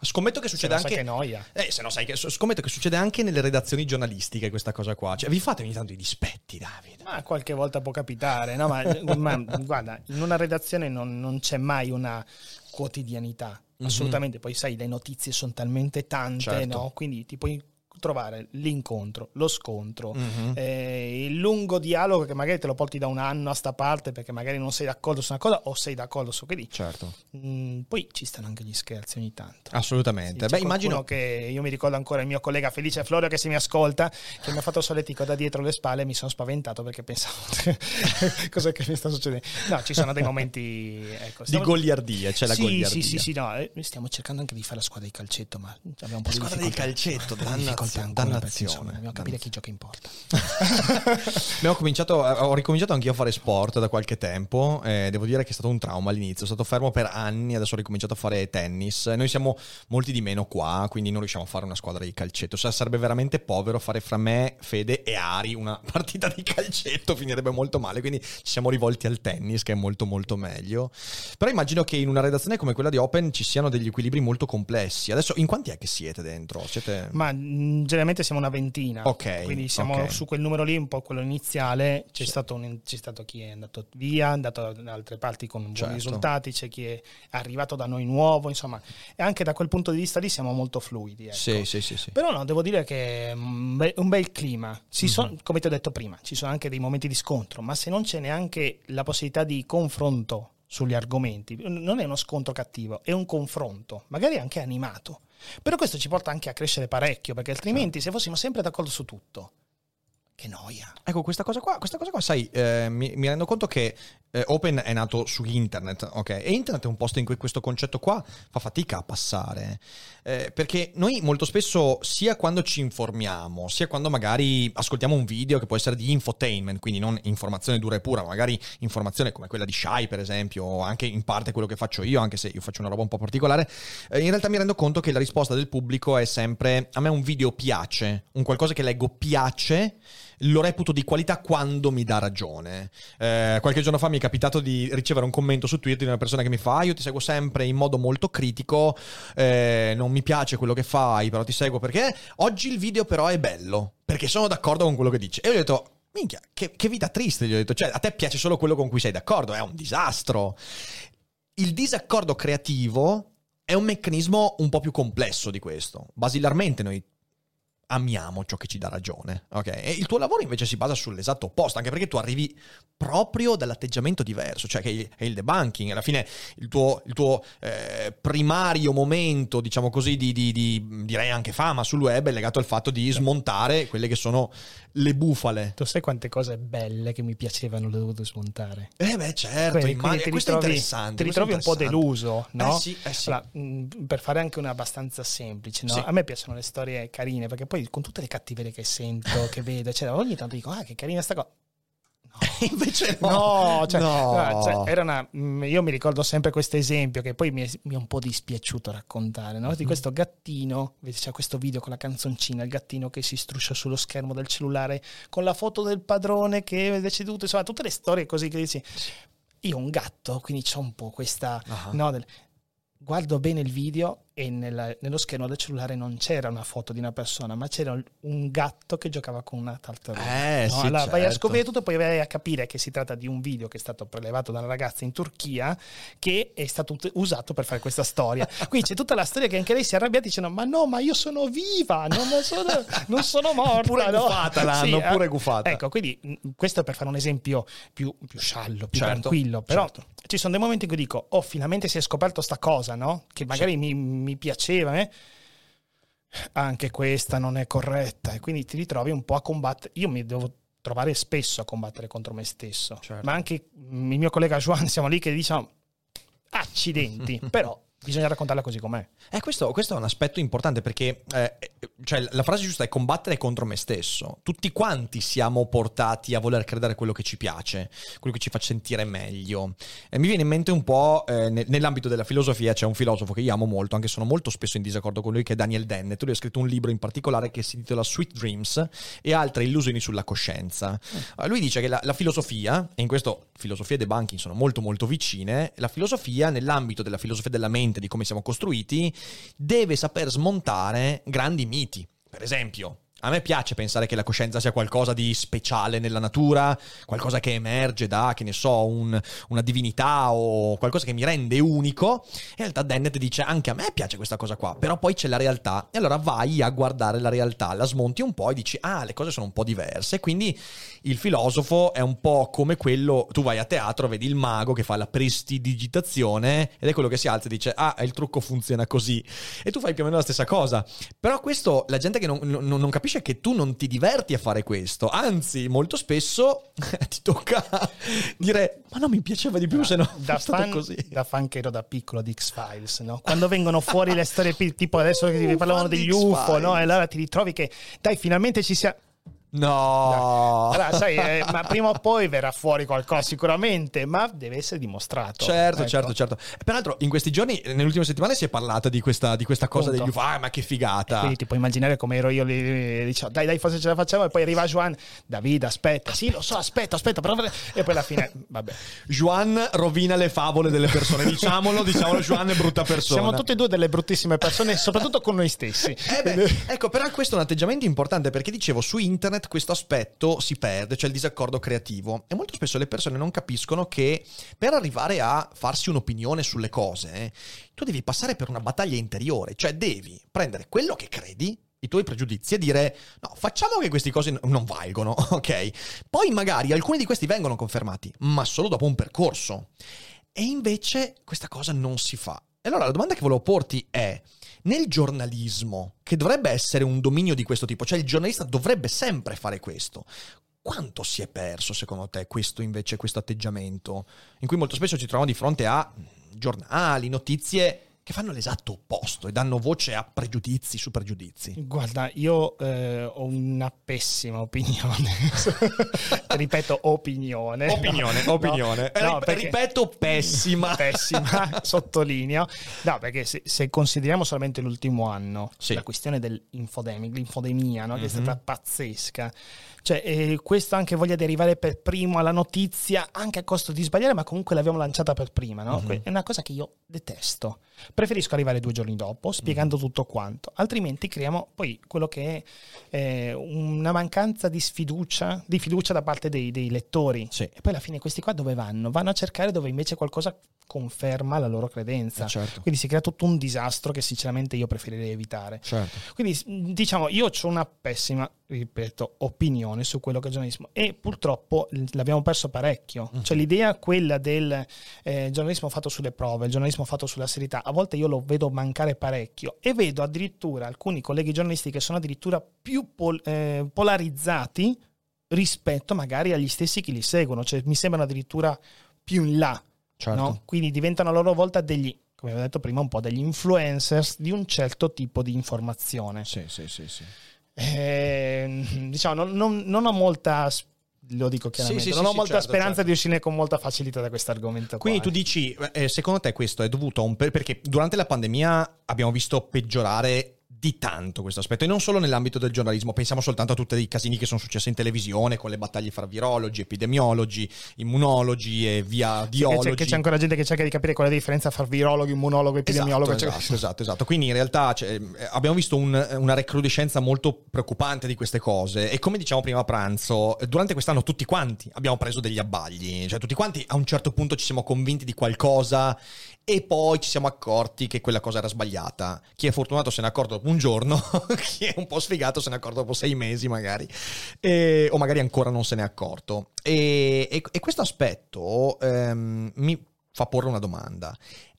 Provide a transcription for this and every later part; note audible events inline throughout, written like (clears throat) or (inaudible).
Scommetto che succede Se anche. che noia. Eh, se no sai che. Scommetto che succede anche nelle redazioni giornalistiche questa cosa qua. Cioè, vi fate ogni tanto i dispetti, Davide. Ma qualche volta può capitare, no? Ma, (laughs) ma guarda, in una redazione non, non c'è mai una quotidianità. Assolutamente, poi sai, le notizie sono talmente tante, Certo. no? Quindi ti puoi trovare l'incontro, lo scontro, Mhm. eh, il lungo dialogo che magari te lo porti da un anno a sta parte perché magari non sei d'accordo su una cosa o sei d'accordo su quelli. Certo. Mm, poi ci stanno anche gli scherzi ogni tanto. Assolutamente. Sì, Beh, immagino. che io mi ricordo ancora il mio collega Felice Florio che se mi ascolta, che mi ha fatto solletico da dietro le spalle e mi sono spaventato perché pensavo (laughs) cosa che mi sta succedendo. No, ci sono dei momenti ecco, Di stiamo- goliardia, c'è la sì, goliardia. Sì, sì, sì, no, eh, stiamo cercando anche di fare la squadra di calcetto, ma abbiamo un po' La di squadra di calcetto, (laughs) Un dannazione, ancora, perché, insomma, dannazione, Dobbiamo capire chi gioca in porta. (laughs) Abbiamo cominciato, ho ricominciato anch'io a fare sport da qualche tempo. eh, devo dire che è stato un trauma all'inizio. Sono stato fermo per anni, adesso ho ricominciato a fare tennis. Noi siamo molti di meno qua, quindi non riusciamo a fare una squadra di calcetto. Cioè, sarebbe veramente povero fare fra me, Fede e Ari una (laughs) partita di calcetto, finirebbe molto male. Quindi ci siamo rivolti al tennis, che è molto molto meglio. Però immagino che in una redazione come quella di Open ci siano degli equilibri molto complessi. Adesso, in quanti è che siete dentro? Siete... Ma generalmente siamo una ventina. Ok, Quindi siamo ok. su quel numero lì, un po' quello iniziale. C'è, Sì. stato, un- c'è stato chi è andato via, è andato da altre parti con buoni Certo. risultati, c'è chi è arrivato da noi nuovo, insomma. E anche da quel punto di vista lì siamo molto fluidi. Ecco. Sì, sì, sì, sì. Però no, devo dire che è un bel, un bel clima. Ci Mhm. son- come ti ho detto prima, ci sono anche dei momenti di scontro, ma se non c'è neanche la possibilità di confronto sugli argomenti, non è uno scontro cattivo, è un confronto, magari anche animato. Però questo ci porta anche a crescere parecchio, perché altrimenti se fossimo sempre d'accordo su tutto, che noia. Ecco, questa cosa qua, questa cosa qua sai, eh, mi, mi rendo conto che eh, Open è nato su internet, ok? E internet è un posto in cui questo concetto qua fa fatica a passare. Eh, perché noi molto spesso, sia quando ci informiamo, sia quando magari ascoltiamo un video che può essere di infotainment, quindi non informazione dura e pura, ma magari informazione come quella di Shai, per esempio, o anche in parte quello che faccio io, anche se io faccio una roba un po' particolare, eh, in realtà mi rendo conto che la risposta del pubblico è sempre a me un video piace, un qualcosa che leggo piace, lo reputo di qualità quando mi dà ragione. Eh, qualche giorno fa mi è capitato di ricevere un commento su Twitter di una persona che mi fa: "Ah, Io ti seguo sempre in modo molto critico, eh, non mi piace quello che fai, però ti seguo perché oggi il video però è bello, perché sono d'accordo con quello che dici. E io gli ho detto. Minchia, che, che vita triste, gli ho detto. Cioè, a te piace solo quello con cui sei d'accordo, è un disastro. Il disaccordo creativo è un meccanismo un po' più complesso di questo. Basilarmente noi amiamo ciò che ci dà ragione, ok? E il tuo lavoro invece si basa sull'esatto opposto, anche perché tu arrivi proprio dall'atteggiamento diverso, cioè che è il debunking, alla fine il tuo, il tuo, eh, primario momento, diciamo così, di, di- di- direi anche fama sul web è legato al fatto di smontare quelle che sono le bufale. Tu sai quante cose belle che mi piacevano le ho dovute smontare? Eh beh certo, Quindi- immagino- ti questo è ritrovi, interessante. ti ritrovi un po' deluso, no? Eh sì, eh sì. Allora, mh, per fare anche una abbastanza semplice, no? Sì. a me piacciono le storie carine perché poi con tutte le cattiverie che sento, che vedo, eccetera, ogni tanto dico, ah, che carina sta cosa. (laughs) Invece (laughs) no. No, cioè, No. no, cioè, era una, mh, io mi ricordo sempre questo esempio che poi mi è, mi è un po' dispiaciuto raccontare, no? di Mhm. questo gattino, vedi, c'è questo video con la canzoncina, il gattino che si struscia sullo schermo del cellulare con la foto del padrone che è deceduto, insomma tutte le storie così che dici, io ho un gatto, quindi c'ho un po' questa... No, del- guardo bene il video e nella- nello schermo del cellulare non c'era una foto di una persona, ma c'era un gatto che giocava con una tartaruga. Eh, No, sì, allora vai a certo. scoprire tutto poi vai a capire che si tratta di un video che è stato prelevato da una ragazza in Turchia che è stato usato per fare questa storia. Qui c'è tutta la storia che anche lei si è arrabbiata dicendo ma no, ma io sono viva, non sono, non sono morta. (laughs) Pure no?" gufata l'hanno, eh, pure gufata. Ecco, quindi mh, questo è per fare un esempio più, più sciallo, più Certo, tranquillo, però certo. ci sono dei momenti in cui dico, oh, finalmente si è scoperto sta cosa, no? Che magari mi, mi piaceva, eh? anche questa non è corretta e quindi ti ritrovi un po' a combattere. Io mi devo trovare spesso a combattere contro me stesso, Certo. ma anche il mio collega Juan siamo lì che diciamo accidenti, (laughs) però Bisogna raccontarla così com'è. Eh, questo, questo, è un aspetto importante perché eh, cioè, la frase giusta è combattere contro me stesso. Tutti quanti siamo portati a voler credere quello che ci piace, quello che ci fa sentire meglio. Eh, mi viene in mente un po' eh, nell'ambito della filosofia c'è un filosofo che io amo molto, anche sono molto spesso in disaccordo con lui, che è Daniel Dennett. Lui ha scritto un libro in particolare che si intitola Sweet Dreams e altre illusioni sulla coscienza. Mm. Lui dice che la, la filosofia, e in questo filosofia e debunking sono molto molto vicine, la filosofia nell'ambito della filosofia della mente mente, di come siamo costruiti, deve saper smontare grandi miti. Per esempio, a me piace pensare che la coscienza sia qualcosa di speciale nella natura, qualcosa che emerge da, che ne so, un, una divinità o qualcosa che mi rende unico. In realtà Dennett dice anche a me piace questa cosa qua, però poi c'è la realtà e allora vai a guardare la realtà, la smonti un po' e dici ah le cose sono un po' diverse. Quindi il filosofo è un po' come quello, tu vai a teatro, vedi il mago che fa la prestidigitazione ed è quello che si alza e dice ah il trucco funziona così e tu fai più o meno la stessa cosa. Però questo la gente che non, non, non capisce capisce che tu non ti diverti a fare questo, anzi molto spesso (laughs) ti tocca dire ma non mi piaceva di più se no (laughs) da fan, così. Da fan che ero da piccolo di X-Files, no? quando vengono fuori le storie tipo adesso che (laughs) ti parlavano degli UFO, no? e allora ti ritrovi che dai finalmente ci sia No, allora, (laughs) sai, eh, ma prima o poi verrà fuori qualcosa sicuramente, ma deve essere dimostrato. Certo, ecco. certo, certo. Peraltro, in questi giorni, nelle ultime settimane, si è parlato di questa, di questa cosa degli UFO. Ah, ma che figata! E quindi ti puoi immaginare come ero io lì, dicevo, dai, dai, forse ce la facciamo. E poi arriva Juan, Davide, aspetta, sì, lo so, aspetta, aspetta, però... E poi alla fine, vabbè. Juan rovina le favole delle persone, diciamolo, diciamolo, Juan è brutta persona. Siamo tutte e due delle bruttissime persone, soprattutto con noi stessi. Eh beh, ecco, però questo è un atteggiamento importante perché dicevo, su internet questo aspetto si perde, cioè il disaccordo creativo. E molto spesso le persone non capiscono che per arrivare a farsi un'opinione sulle cose, tu devi passare per una battaglia interiore, cioè devi prendere quello che credi, i tuoi pregiudizi e dire no, facciamo che queste cose non valgono, (laughs) ok? Poi magari alcuni di questi vengono confermati, ma solo dopo un percorso. E invece questa cosa non si fa. E allora la domanda che volevo porti è nel giornalismo, che dovrebbe essere un dominio di questo tipo, cioè il giornalista dovrebbe sempre fare questo, quanto si è perso secondo te questo invece, questo atteggiamento, in cui molto spesso ci troviamo di fronte a giornali, notizie che fanno l'esatto opposto e danno voce a pregiudizi su pregiudizi. Guarda, io eh, ho una pessima opinione. (laughs) ripeto, opinione. Opinione, no, opinione. No, no, perché... Ripeto, pessima. pessima, (laughs) sottolineo. No, perché se, se, consideriamo solamente l'ultimo anno, sì. la questione dell'infodemia, l'infodemia, che mm-hmm. è stata mhm. pazzesca. Cioè, eh, questo anche voglia di arrivare per primo alla notizia, anche a costo di sbagliare, ma comunque l'abbiamo lanciata per prima, no? Uh-huh. È una cosa che io detesto. Preferisco arrivare due giorni dopo, spiegando uh-huh. tutto quanto, altrimenti creiamo poi quello che è eh, una mancanza di sfiducia, di fiducia da parte dei, dei lettori. Sì. E poi alla fine questi qua dove vanno? Vanno a cercare dove invece qualcosa conferma la loro credenza. Eh certo. Quindi si crea tutto un disastro che sinceramente io preferirei evitare. Certo. Quindi diciamo, io ho una pessima, ripeto, opinione su quello che è il giornalismo e purtroppo l'abbiamo perso parecchio. Mm. Cioè l'idea quella del eh, giornalismo fatto sulle prove, il giornalismo fatto sulla serietà, a volte io lo vedo mancare parecchio e vedo addirittura alcuni colleghi giornalisti che sono addirittura più pol- eh, polarizzati rispetto magari agli stessi che li seguono, cioè mi sembrano addirittura più in là. Certo. No? Quindi diventano a loro volta degli come avevo detto prima, un po' degli influencers di un certo tipo di informazione. Sì, sì, sì, sì. Eh, diciamo, non, non, non, ho molta lo dico chiaramente, sì, sì, non sì, ho molta certo, speranza certo. di uscire con molta facilità da questo argomento. Quindi tu dici, eh, secondo te questo è dovuto a un... perché durante la pandemia abbiamo visto peggiorare di tanto questo aspetto e non solo nell'ambito del giornalismo, pensiamo soltanto a tutti i casini che sono successi in televisione con le battaglie fra virologi, epidemiologi, immunologi e via diologi. Sì, che c'è ancora gente che cerca di capire qual è la differenza fra virologo, immunologo, epidemiologo. Esatto, esatto, esatto, esatto. Quindi in realtà cioè, abbiamo visto un, una recrudescenza molto preoccupante di queste cose e come diciamo prima a pranzo, durante quest'anno tutti quanti abbiamo preso degli abbagli, cioè tutti quanti a un certo punto ci siamo convinti di qualcosa e poi ci siamo accorti che quella cosa era sbagliata. Chi è fortunato se ne è accorto dopo un giorno, (laughs) chi è un po' sfigato se ne è accorto dopo sei mesi magari, e, o magari ancora non se ne è accorto. E, e, e questo aspetto ehm, mi fa porre una domanda.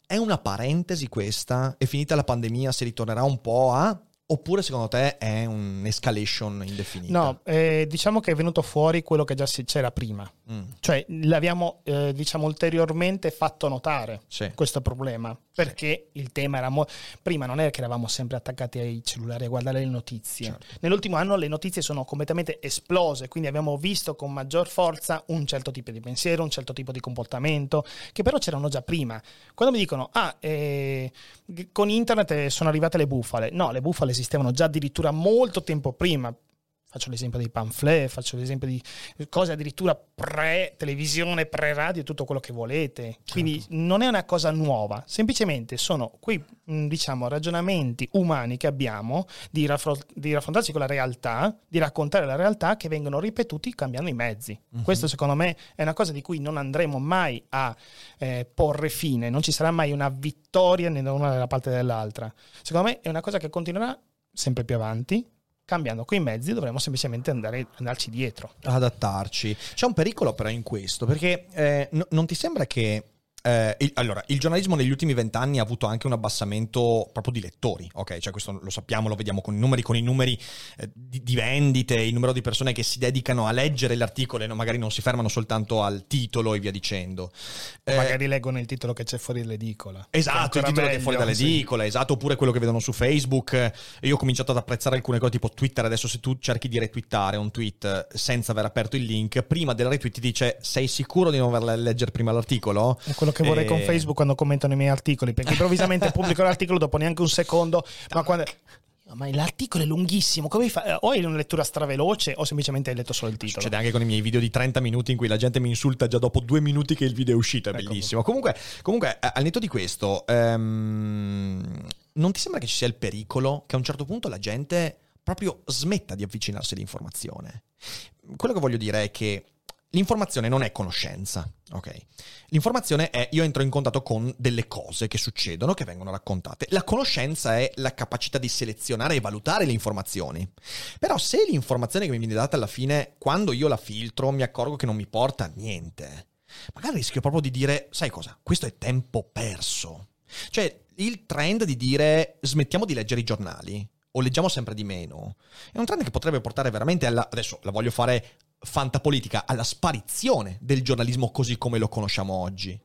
È una parentesi questa? È finita la pandemia, si ritornerà un po' a Oppure secondo te è un'escalation indefinita? No, eh, diciamo che è venuto fuori quello che già c'era prima. Mm. Cioè l'abbiamo eh, diciamo ulteriormente fatto notare sì. questo problema. Perché sì. il tema era... Mo- prima non è che eravamo sempre attaccati ai cellulari a guardare le notizie. Certo. Nell'ultimo anno le notizie sono completamente esplose, quindi abbiamo visto con maggior forza un certo tipo di pensiero, un certo tipo di comportamento, che però c'erano già prima. Quando mi dicono, ah, eh, con internet sono arrivate le bufale. No, le bufale esistevano già addirittura molto tempo prima. Faccio l'esempio dei pamphlet, faccio l'esempio di cose addirittura pre-televisione, pre-radio, tutto quello che volete. Quindi certo. non è una cosa nuova, semplicemente sono quei diciamo, ragionamenti umani che abbiamo di, raffro- di, raffrontarsi con la realtà, di raccontare la realtà che vengono ripetuti cambiando i mezzi. Uh-huh. Questo secondo me è una cosa di cui non andremo mai a eh, porre fine, non ci sarà mai una vittoria né da una parte dell'altra. Secondo me è una cosa che continuerà sempre più avanti, cambiando quei mezzi dovremmo semplicemente andare, andarci dietro. Adattarci. C'è un pericolo però in questo, perché eh, n- non ti sembra che eh, il, allora, il giornalismo negli ultimi vent'anni ha avuto anche un abbassamento proprio di lettori, ok? Cioè questo lo sappiamo, lo vediamo con i numeri, con i numeri eh, di, di, vendite, il numero di persone che si dedicano a leggere l'articolo e no, magari non si fermano soltanto al titolo e via dicendo. Eh, magari leggono il titolo che c'è fuori dall'edicola. Esatto, il titolo meglio, che è fuori dall'edicola, sì. esatto, oppure quello che vedono su Facebook. Io ho cominciato ad apprezzare alcune cose tipo Twitter, adesso se tu cerchi di retweetare un tweet senza aver aperto il link, prima del retweet ti dice sei sicuro di non aver leggere prima l'articolo? È quello che vorrei e... con Facebook quando commentano i miei articoli, perché improvvisamente (laughs) pubblico l'articolo dopo neanche un secondo, ma quando... Ma l'articolo è lunghissimo, come fai? O hai una lettura straveloce o semplicemente hai letto solo il titolo? Succede anche con i miei video di 30 minuti in cui la gente mi insulta già dopo due minuti che il video è uscito, è ecco. bellissimo. Comunque, comunque, al netto di questo, um, non ti sembra che ci sia il pericolo che a un certo punto la gente proprio smetta di avvicinarsi all'informazione? Quello che voglio dire è che L'informazione non è conoscenza, ok? L'informazione è io entro in contatto con delle cose che succedono, che vengono raccontate. La conoscenza è la capacità di selezionare e valutare le informazioni. Però se l'informazione che mi viene data alla fine, quando io la filtro, mi accorgo che non mi porta a niente, magari rischio proprio di dire, sai cosa? Questo è tempo perso. Cioè, il trend di dire smettiamo di leggere i giornali o leggiamo sempre di meno, è un trend che potrebbe portare veramente alla... Adesso la voglio fare fantapolitica alla sparizione del giornalismo così come lo conosciamo oggi.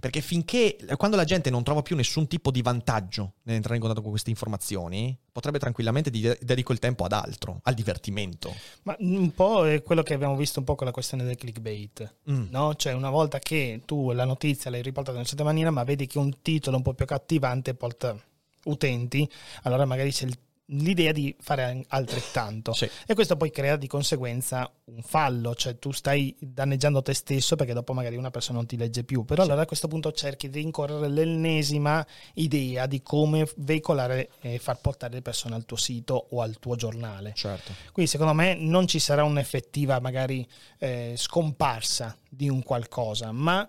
Perché finché, quando la gente non trova più nessun tipo di vantaggio nell'entrare in contatto con queste informazioni, potrebbe tranquillamente dedicare il tempo ad altro, al divertimento. Ma un po' è quello che abbiamo visto un po' con la questione del clickbait, mm. no? Cioè una volta che tu la notizia l'hai riportata in una certa maniera, ma vedi che un titolo un po' più accattivante porta utenti, allora magari c'è il l'idea di fare altrettanto. Sì. E questo poi crea di conseguenza un fallo, cioè tu stai danneggiando te stesso perché dopo magari una persona non ti legge più, però sì. allora a questo punto cerchi di rincorrere l'ennesima idea di come veicolare e far portare le persone al tuo sito o al tuo giornale. Certo. Quindi secondo me non ci sarà un'effettiva magari eh, scomparsa di un qualcosa, ma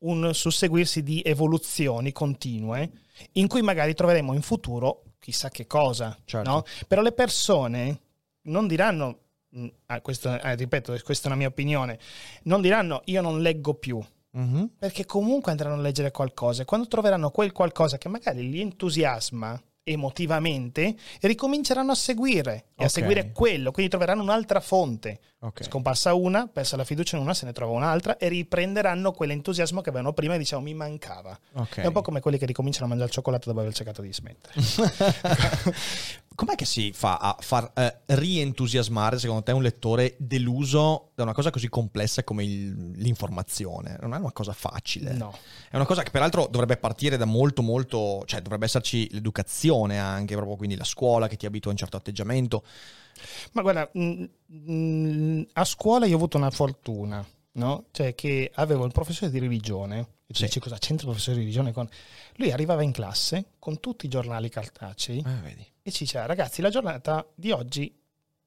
un susseguirsi di evoluzioni continue in cui magari troveremo in futuro chissà che cosa, certo. no? Però le persone non diranno, mm, ah, questo, eh, ripeto, questa è una mia opinione, non diranno io non leggo più. Mm-hmm. Perché comunque andranno a leggere qualcosa e quando troveranno quel qualcosa che magari li entusiasma emotivamente e ricominceranno a seguire e okay. a seguire quello, quindi troveranno un'altra fonte. Okay. Scomparsa una, persa la fiducia in una, se ne trova un'altra e riprenderanno quell'entusiasmo che avevano prima e dicevano mi mancava. Okay. È un po' come quelli che ricominciano a mangiare il cioccolato dopo aver cercato di smettere. (laughs) (laughs) Com'è che si fa a far eh, rientusiasmare, secondo te, un lettore deluso da una cosa così complessa come il, l'informazione? Non è una cosa facile. No. È una cosa che peraltro dovrebbe partire da molto, molto... cioè dovrebbe esserci l'educazione anche, proprio quindi la scuola che ti abitua a un certo atteggiamento. Ma guarda, mh, mm, mh, mm, a scuola io ho avuto una fortuna, no? Cioè che avevo il professore di religione, e tu sì. dici cosa c'entra il professore di religione con... Lui arrivava in classe con tutti i giornali cartacei eh, e ci diceva ragazzi la giornata di oggi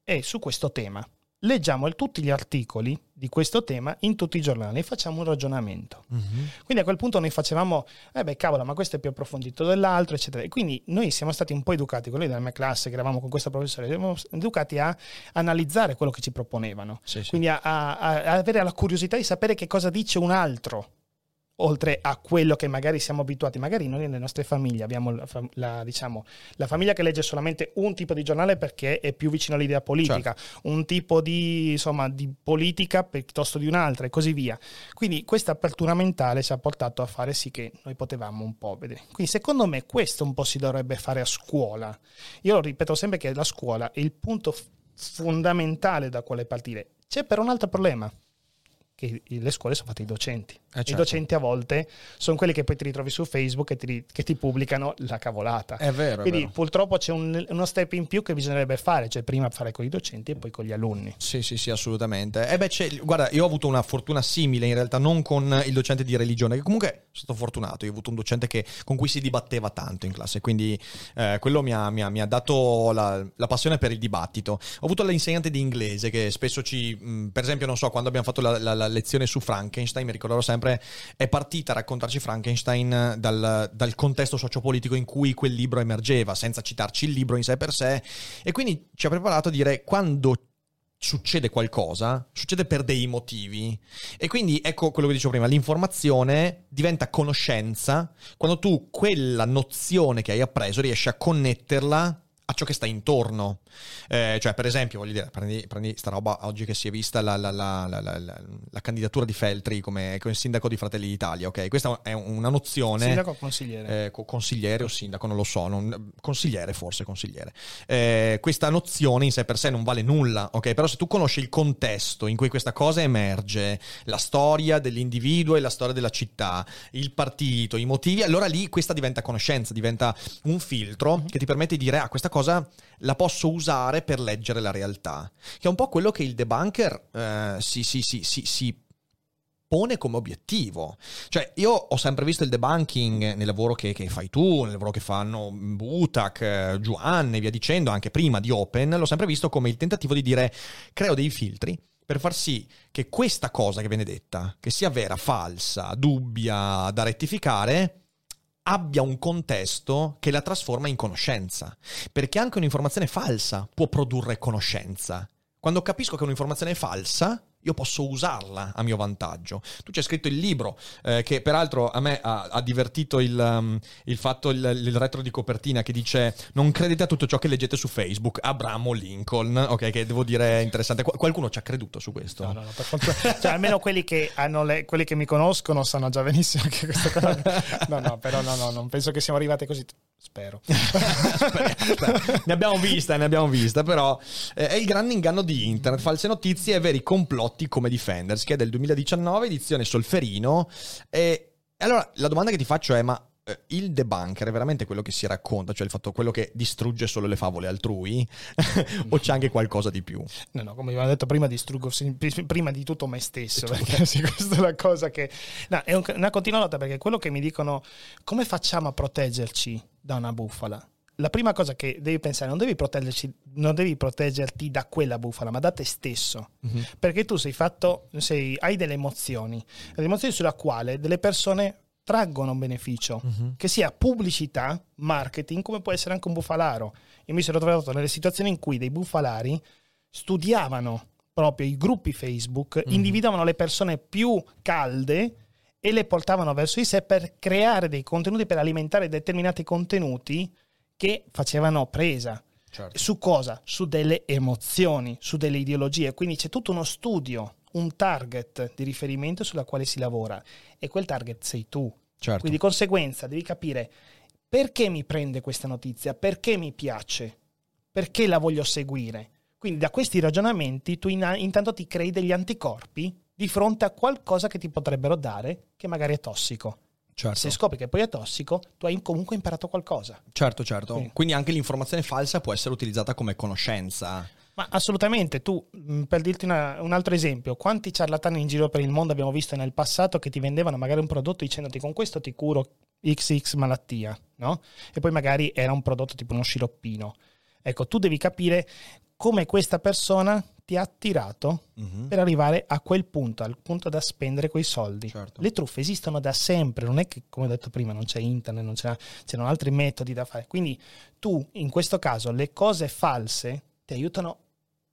è su questo tema leggiamo tutti gli articoli di questo tema in tutti i giornali e facciamo un ragionamento. Uh-huh. Quindi a quel punto noi facevamo, eh beh cavolo, ma questo è più approfondito dell'altro, eccetera. E quindi noi siamo stati un po' educati, lui della mia classe, che eravamo con questo professore, siamo educati a analizzare quello che ci proponevano. Sì, sì. Quindi a, a, a avere la curiosità di sapere che cosa dice un altro oltre a quello che magari siamo abituati. Magari noi nelle nostre famiglie abbiamo la, la, diciamo, la, famiglia che legge solamente un tipo di giornale perché è più vicino all'idea politica, certo. un tipo di, insomma, di politica piuttosto di un'altra e così via. Quindi questa apertura mentale ci ha portato a fare sì che noi potevamo un po' vedere. Quindi secondo me questo un po' si dovrebbe fare a scuola. Io ripeto sempre che la scuola è il punto fondamentale da quale partire. C'è però un altro problema che le scuole sono fatte i docenti. Eh certo. I docenti a volte sono quelli che poi ti ritrovi su Facebook e ti, che ti pubblicano la cavolata. È vero. Quindi è vero. purtroppo c'è un, uno step in più che bisognerebbe fare, cioè prima fare con i docenti e poi con gli alunni. Sì, sì, sì, assolutamente. Eh beh, guarda, io ho avuto una fortuna simile in realtà, non con il docente di religione, che comunque sono stato fortunato, io ho avuto un docente che, con cui si dibatteva tanto in classe, quindi eh, quello mi ha, mi, ha, mi ha, dato la, la, passione per il dibattito. Ho avuto l'insegnante di inglese che spesso ci, mh, per esempio, non so, quando abbiamo fatto la, la, la lezione su Frankenstein, mi ricorderò sempre, è partita a raccontarci Frankenstein dal, dal, contesto sociopolitico in cui quel libro emergeva, senza citarci il libro in sé per sé. E quindi ci ha preparato a dire quando succede qualcosa, succede per dei motivi. E quindi ecco quello che dicevo prima, l'informazione diventa conoscenza quando tu quella nozione che hai appreso riesci a connetterla a ciò che sta intorno. Eh, cioè, per esempio, voglio dire, prendi, prendi sta roba oggi che si è vista la, la, la, la candidatura di Feltri come, come, sindaco di Fratelli d'Italia, ok? Questa è una nozione... Sindaco o consigliere? Eh, consigliere o sindaco, non lo so, non, consigliere forse, consigliere. Eh, questa nozione in sé per sé non vale nulla, ok? Però se tu conosci il contesto in cui questa cosa emerge, la storia dell'individuo e la storia della città, il partito, i motivi, allora lì questa diventa conoscenza, diventa un filtro mhm. che ti permette di dire, ah, questa cosa la posso usare per leggere la realtà, che è un po' quello che il debunker eh, si, si, si, si pone come obiettivo. Cioè, io ho sempre visto il debunking nel lavoro che, che fai tu, nel lavoro che fanno Butak, eh, Juan e via dicendo, anche prima di Open, l'ho sempre visto come il tentativo di dire creo dei filtri per far sì che questa cosa che viene detta, che sia vera, falsa, dubbia, da rettificare, abbia un contesto che la trasforma in conoscenza. Perché anche un'informazione falsa può produrre conoscenza. Quando capisco che un'informazione è falsa, io posso usarla a mio vantaggio. Tu c'è scritto il libro, eh, che peraltro a me ha, ha divertito il, um, il fatto, il, il, retro di copertina che dice non credete a tutto ciò che leggete su Facebook, Abramo Lincoln, ok, che devo dire è interessante. Qualcuno ci ha creduto su questo? No, no, no, per fortuna. cioè, almeno quelli che, hanno le, quelli che mi conoscono sanno già benissimo che questa cosa... (laughs) No, no, però no, no, non penso che siamo arrivati così... (laughs) Spero. Ne abbiamo vista, ne abbiamo vista, però eh, è il grande inganno di internet, false notizie e veri complotti come Defenders, che è del 2019, edizione Solferino. E allora la domanda che ti faccio è, ma il debunker è veramente quello che si racconta, cioè il fatto quello che distrugge solo le favole altrui, (laughs) o c'è anche qualcosa di più? No, no, come abbiamo detto prima, distruggo prima di tutto me stesso, perché (laughs) sì, questa è la cosa che... No, è una continua lotta perché quello che mi dicono, come facciamo a proteggerci da una bufala? La prima cosa che devi pensare, non devi, non devi proteggerti da quella bufala, ma da te stesso. Uh-huh. Perché tu sei fatto, sei, hai delle emozioni, delle emozioni sulla quale delle persone traggono beneficio, uh-huh. che sia pubblicità, marketing, come può essere anche un bufalaro. Io mi sono trovato nelle situazioni in cui dei bufalari studiavano proprio i gruppi Facebook, uh-huh. individuavano le persone più calde e le portavano verso di sé per creare dei contenuti, per alimentare determinati contenuti che facevano presa. Certo. Su cosa? Su delle emozioni, su delle ideologie. Quindi c'è tutto uno studio un target di riferimento sulla quale si lavora e quel target sei tu. Certo. Quindi di conseguenza devi capire perché mi prende questa notizia, perché mi piace, perché la voglio seguire. Quindi da questi ragionamenti tu in, intanto ti crei degli anticorpi di fronte a qualcosa che ti potrebbero dare che magari è tossico. Certo. Se scopri che poi è tossico, tu hai comunque imparato qualcosa. Certo, certo. Quindi, Quindi anche l'informazione falsa può essere utilizzata come conoscenza. Ma assolutamente, tu, mm, per dirti una, un altro esempio, quanti ciarlatani in giro per il mondo abbiamo visto nel passato che ti vendevano magari un prodotto dicendoti con questo ti curo XX malattia, no? E poi magari era un prodotto tipo uno sciroppino. Ecco, tu devi capire come questa persona ti ha attirato uh-huh. per arrivare a quel punto, al punto da spendere quei soldi. Certo. Le truffe esistono da sempre, non è che, come ho detto prima, non c'è internet, non c'erano altri metodi da fare. Quindi tu, in questo caso, le cose false ti aiutano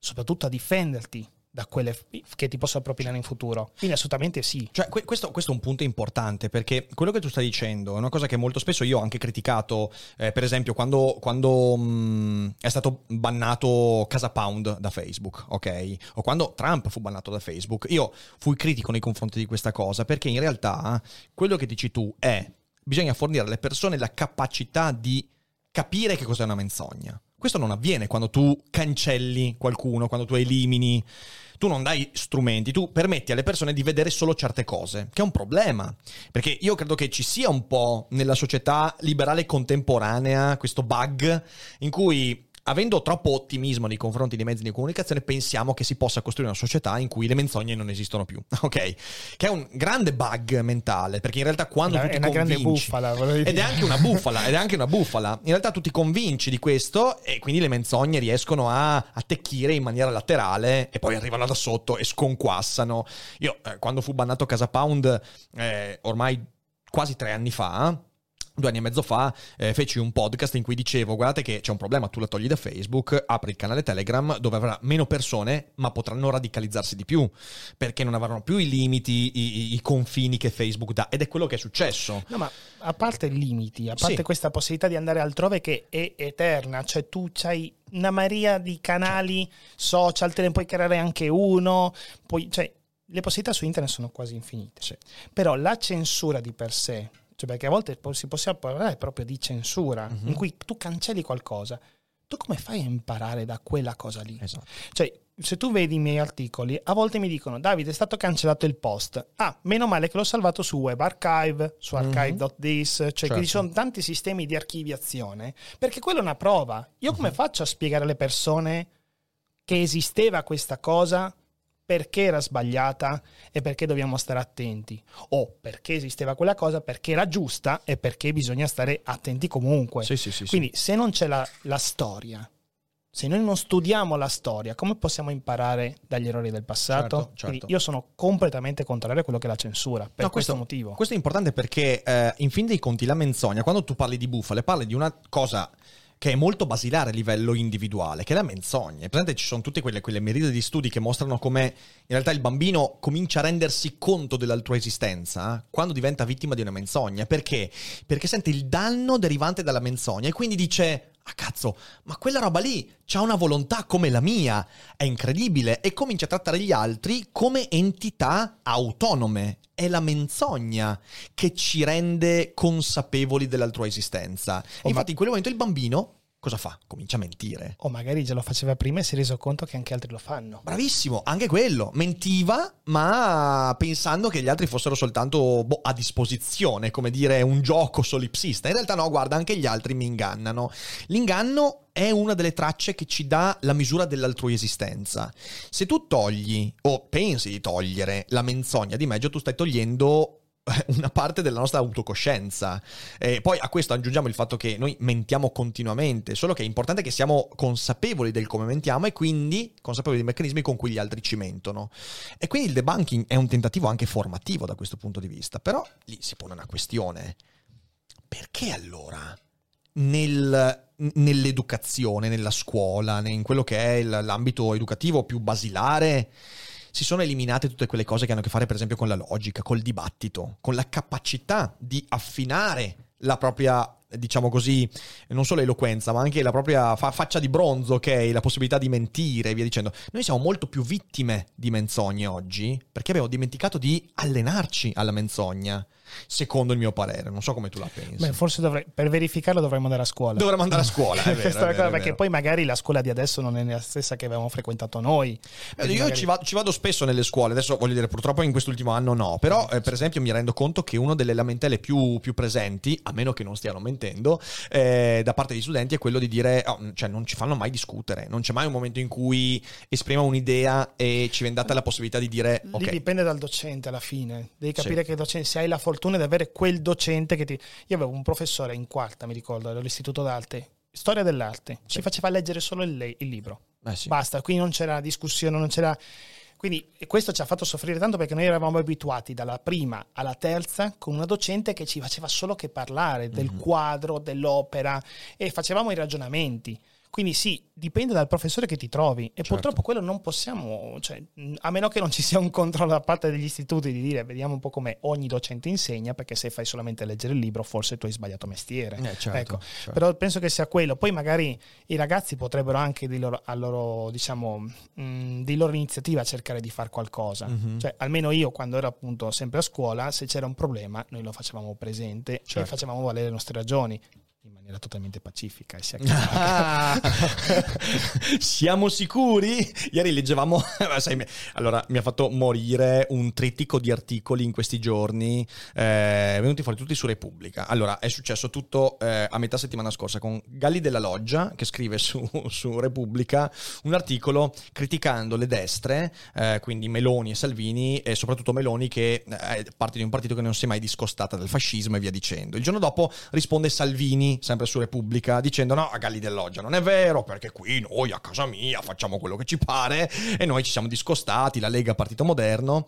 soprattutto a difenderti da quelle che ti possono propinare in futuro. Quindi assolutamente sì. Cioè, questo, questo, è un punto importante perché quello che tu stai dicendo è una cosa che molto spesso io ho anche criticato, eh, per esempio quando, quando mh, mm, è stato bannato Casa Pound da Facebook, ok? O quando Trump fu bannato da Facebook, io fui critico nei confronti di questa cosa perché in realtà quello che dici tu è bisogna fornire alle persone la capacità di capire che cos'è una menzogna. Questo non avviene quando tu cancelli qualcuno, quando tu elimini. Tu non dai strumenti, tu permetti alle persone di vedere solo certe cose, che è un problema. Perché io credo che ci sia un po' nella società liberale contemporanea questo bug in cui avendo troppo ottimismo nei confronti dei mezzi di comunicazione, pensiamo che si possa costruire una società in cui le menzogne non esistono più, (laughs) ok? Che è un grande bug mentale, perché in realtà quando è tu ti una convinci... bufala, ed è anche una bufala, ed è anche una bufala. In realtà tu ti convinci di questo e quindi le menzogne riescono a attecchire in maniera laterale e poi arrivano da sotto e sconquassano. Io, eh, quando fu bannato Casa Pound, eh, ormai quasi tre anni fa, due anni e mezzo fa eh, feci un podcast in cui dicevo guardate che c'è un problema, tu la togli da Facebook, apri il canale Telegram dove avrà meno persone ma potranno radicalizzarsi di più perché non avranno più i limiti, i, i confini che Facebook dà ed è quello che è successo. No ma a parte i limiti, a parte sì. questa possibilità di andare altrove che è eterna, cioè tu c'hai una maria di canali social, te ne puoi creare anche uno, poi, cioè, le possibilità su internet sono quasi infinite. Sì. Però la censura di per sé, cioè perché a volte si possiamo parlare proprio di censura, uh-huh. in cui tu cancelli qualcosa. Tu come fai a imparare da quella cosa lì? Esatto. Cioè, se tu vedi i miei articoli, a volte mi dicono, Davide, è stato cancellato il post. Ah, meno male che l'ho salvato su Web Archive, su mhm. archive.this, cioè certo. che ci sono tanti sistemi di archiviazione, perché quella è una prova. Io come uh-huh. faccio a spiegare alle persone che esisteva questa cosa perché era sbagliata e perché dobbiamo stare attenti, o perché esisteva quella cosa, perché era giusta e perché bisogna stare attenti comunque. Sì, sì, sì, Quindi se non c'è la, la storia, se noi non studiamo la storia, come possiamo imparare dagli errori del passato? Certo, certo. io sono completamente contrario a quello che è la censura, per no, questo, questo, motivo. Questo è importante perché eh, in fin dei conti la menzogna, quando tu parli di bufale, parli di una cosa che è molto basilare a livello individuale, che è la menzogna. Presente ci sono tutte quelle, quelle merite di studi che mostrano come in realtà il bambino comincia a rendersi conto della tua esistenza eh, quando diventa vittima di una menzogna. Perché? Perché sente il danno derivante dalla menzogna e quindi dice ah cazzo, ma quella roba lì ha una volontà come la mia, è incredibile, e comincia a trattare gli altri come entità autonome. È la menzogna che ci rende consapevoli della tua esistenza. Oh, Infatti, ma... in quel momento il bambino cosa fa? Comincia a mentire. O magari già lo faceva prima e si è reso conto che anche altri lo fanno. Bravissimo, anche quello. Mentiva, ma pensando che gli altri fossero soltanto boh, a disposizione, come dire un gioco solipsista. In realtà no, guarda, anche gli altri mi ingannano. L'inganno è una delle tracce che ci dà la misura dell'altrui esistenza. Se tu togli o pensi di togliere la menzogna di mezzo, tu stai togliendo (laughs) una parte della nostra autocoscienza. E poi a questo aggiungiamo il fatto che noi mentiamo continuamente, solo che è importante che siamo consapevoli del come mentiamo e quindi consapevoli dei meccanismi con cui gli altri ci mentono. E quindi il debunking è un tentativo anche formativo da questo punto di vista, però lì si pone una questione. Perché allora nel, nell'educazione, nella scuola, in quello che è l'ambito educativo più basilare, si sono eliminate tutte quelle cose che hanno a che fare per esempio con la logica, col dibattito, con la capacità di affinare la propria diciamo così, non solo eloquenza, ma anche la propria fa- faccia di bronzo, ok? La possibilità di mentire e via dicendo. Noi siamo molto più vittime di menzogne oggi perché abbiamo dimenticato di allenarci alla menzogna secondo il mio parere. Non so come tu la pensi. Beh, forse dovrei, per verificarlo dovremmo andare a scuola. Dovremmo andare a scuola, (laughs) vero, vero, cosa, perché vero. poi magari la scuola di adesso non è la stessa che avevamo frequentato noi. Eh, io magari... ci, vado, ci, vado, spesso nelle scuole, adesso voglio dire purtroppo in quest'ultimo anno no, però eh, per esempio mi rendo conto che una delle lamentele più, più presenti, a meno che non stiano mentendo, eh, da parte degli studenti è quello di dire, oh, cioè non ci fanno mai discutere, non c'è mai un momento in cui esprima un'idea e ci viene data la possibilità di dire... Lì dipende dal docente alla fine, devi capire sì. che docente, se hai la fortuna di avere quel docente che ti... Io avevo un professore in quarta, mi ricordo, all'Istituto d'Arte, storia dell'arte, sì. ci faceva leggere solo il, il libro. Eh sì. Basta, qui non c'era discussione, non c'era... Quindi questo ci ha fatto soffrire tanto perché noi eravamo abituati dalla prima alla terza con una docente che ci faceva solo che parlare del mm-hmm. quadro, dell'opera e facevamo i ragionamenti. Quindi sì, dipende dal professore che ti trovi e Certo. purtroppo quello non possiamo, cioè, a meno che non ci sia un controllo da parte degli istituti di dire vediamo un po' come ogni docente insegna, perché se fai solamente leggere il libro forse tu hai sbagliato mestiere. Eh, certo, Ecco, certo. Però penso che sia quello. Poi magari i ragazzi potrebbero anche di loro, a loro, diciamo, mh, di loro iniziativa cercare di fare qualcosa. Mhm. Cioè, almeno io quando ero appunto sempre a scuola, se c'era un problema, noi lo facevamo presente Certo. e facevamo valere le nostre ragioni in maniera totalmente pacifica e sia Ah, (laughs) siamo sicuri? Ieri leggevamo, (laughs) allora mi ha fatto morire un trittico di articoli in questi giorni, eh, venuti fuori tutti su Repubblica. Allora, è successo tutto eh, a metà settimana scorsa con Galli della Loggia che scrive su, (laughs) su Repubblica un articolo criticando le destre, eh, quindi Meloni e Salvini, e soprattutto Meloni che eh, è parte di un partito che non si è mai discostata dal fascismo e via dicendo. Il giorno dopo risponde Salvini, sempre su Repubblica, dicendo no, a Galli dell'Oggia non è vero, perché qui noi a casa mia facciamo quello che ci pare e noi ci siamo discostati, la Lega Partito Moderno.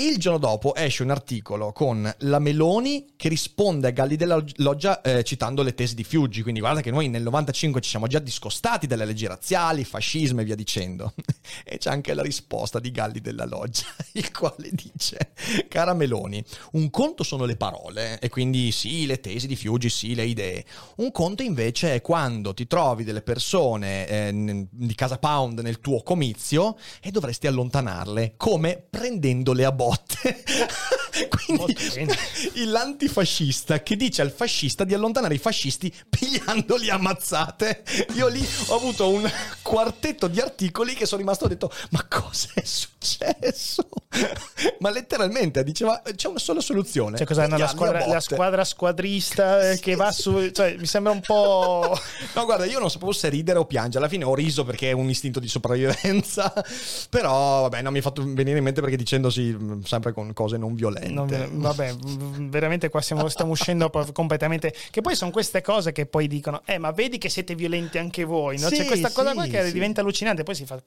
Il giorno dopo esce un articolo con la Meloni che risponde a Galli della Loggia eh, citando le tesi di Fiuggi, quindi guarda che noi nel 95 ci siamo già discostati dalle leggi razziali, fascismo e via dicendo. (laughs) e c'è anche la risposta di Galli della Loggia, (laughs) il quale dice, cara Meloni, un conto sono le parole, e quindi sì, le tesi di Fiuggi, sì, le idee. Un conto invece è quando ti trovi delle persone eh, di Casa Pound nel tuo comizio e dovresti allontanarle, come prendendole a botte. (laughs) (laughs) Quindi l'antifascista che dice al fascista di allontanare i fascisti pigliandoli a mazzate. Io lì ho avuto un quartetto di articoli che sono rimasto ho detto ma cosa è successo? (laughs) ma letteralmente diceva c'è una sola soluzione. Cioè, cos'è la, squadra, la squadra squadrista eh, che va su. Cioè, mi sembra un po'. (laughs) No, guarda, io non sapevo se ridere o piangere. Alla fine ho riso perché è un istinto di sopravvivenza. Però, vabbè, non mi ha fatto venire in mente perché dicendosi mh, sempre con cose non violente. Non ve- vabbè, veramente qua siamo- stiamo uscendo completamente. Che poi sono queste cose che poi dicono: Eh, ma vedi che siete violenti anche voi. No? Sì, C'è questa cosa qua sì, che sì. diventa allucinante. Poi si fa.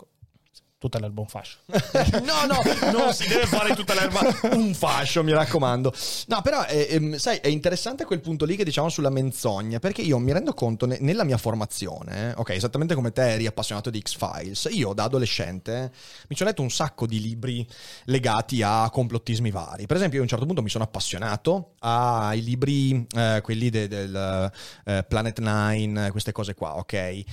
Tutta l'alba un fascio. (laughs) no, no, non si deve fare tutta l'erba un fascio, mi raccomando. No, però, eh, ehm, sai, è interessante quel punto lì che diciamo sulla menzogna, perché io mi rendo conto ne- nella mia formazione, eh, ok, esattamente come te eri appassionato di X-Files, io da adolescente mi sono letto un sacco di libri legati a complottismi vari. Per esempio, io a un certo punto mi sono appassionato ai libri, eh, quelli de- del eh, Planet Nine, queste cose qua, ok?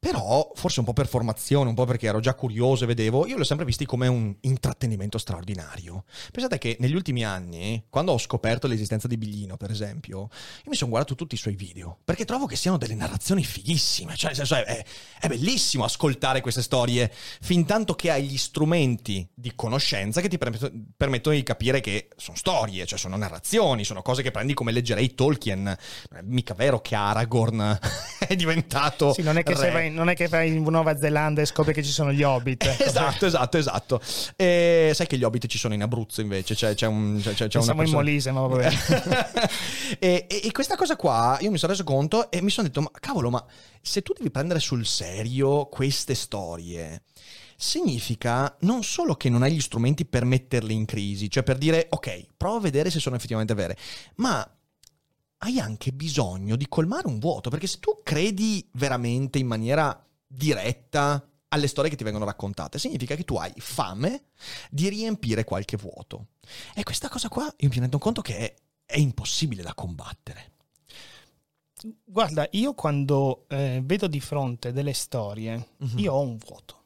Però, forse un po' per formazione, un po' perché ero già curioso e vedevo, io li ho sempre visti come un intrattenimento straordinario. Pensate che negli ultimi anni, quando ho scoperto l'esistenza di Biglino, per esempio, io mi sono guardato tutti i suoi video, perché trovo che siano delle narrazioni fighissime. Cioè, nel senso, è, è- è bellissimo ascoltare queste storie, fin tanto che hai gli strumenti di conoscenza che ti permetto- permettono di capire che sono storie, cioè sono narrazioni, sono cose che prendi come leggerei Tolkien. Non è mica vero che Aragorn (laughs) è diventato... Sì, non è, che se re. Non è che vai in Nuova Zelanda e scopri che ci sono gli hobbit. (laughs) Esatto, esatto, esatto. E sai che gli hobbit ci sono in Abruzzo invece, c'è, c'è un... C'è, c'è Siamo una in persona- Molise, ma vabbè. (laughs) e, e- e questa cosa qua io mi sono reso conto e mi sono detto, ma cavolo, ma se tu devi prendere sul serio queste storie, significa non solo che non hai gli strumenti per metterle in crisi, cioè per dire, ok, provo a vedere se sono effettivamente vere, ma hai anche bisogno di colmare un vuoto, perché se tu credi veramente in maniera diretta alle storie che ti vengono raccontate, significa che tu hai fame di riempire qualche vuoto. E questa cosa qua io mi rendo conto che è, è impossibile da combattere. Guarda, io quando eh, vedo di fronte delle storie, Mhm. io ho un vuoto.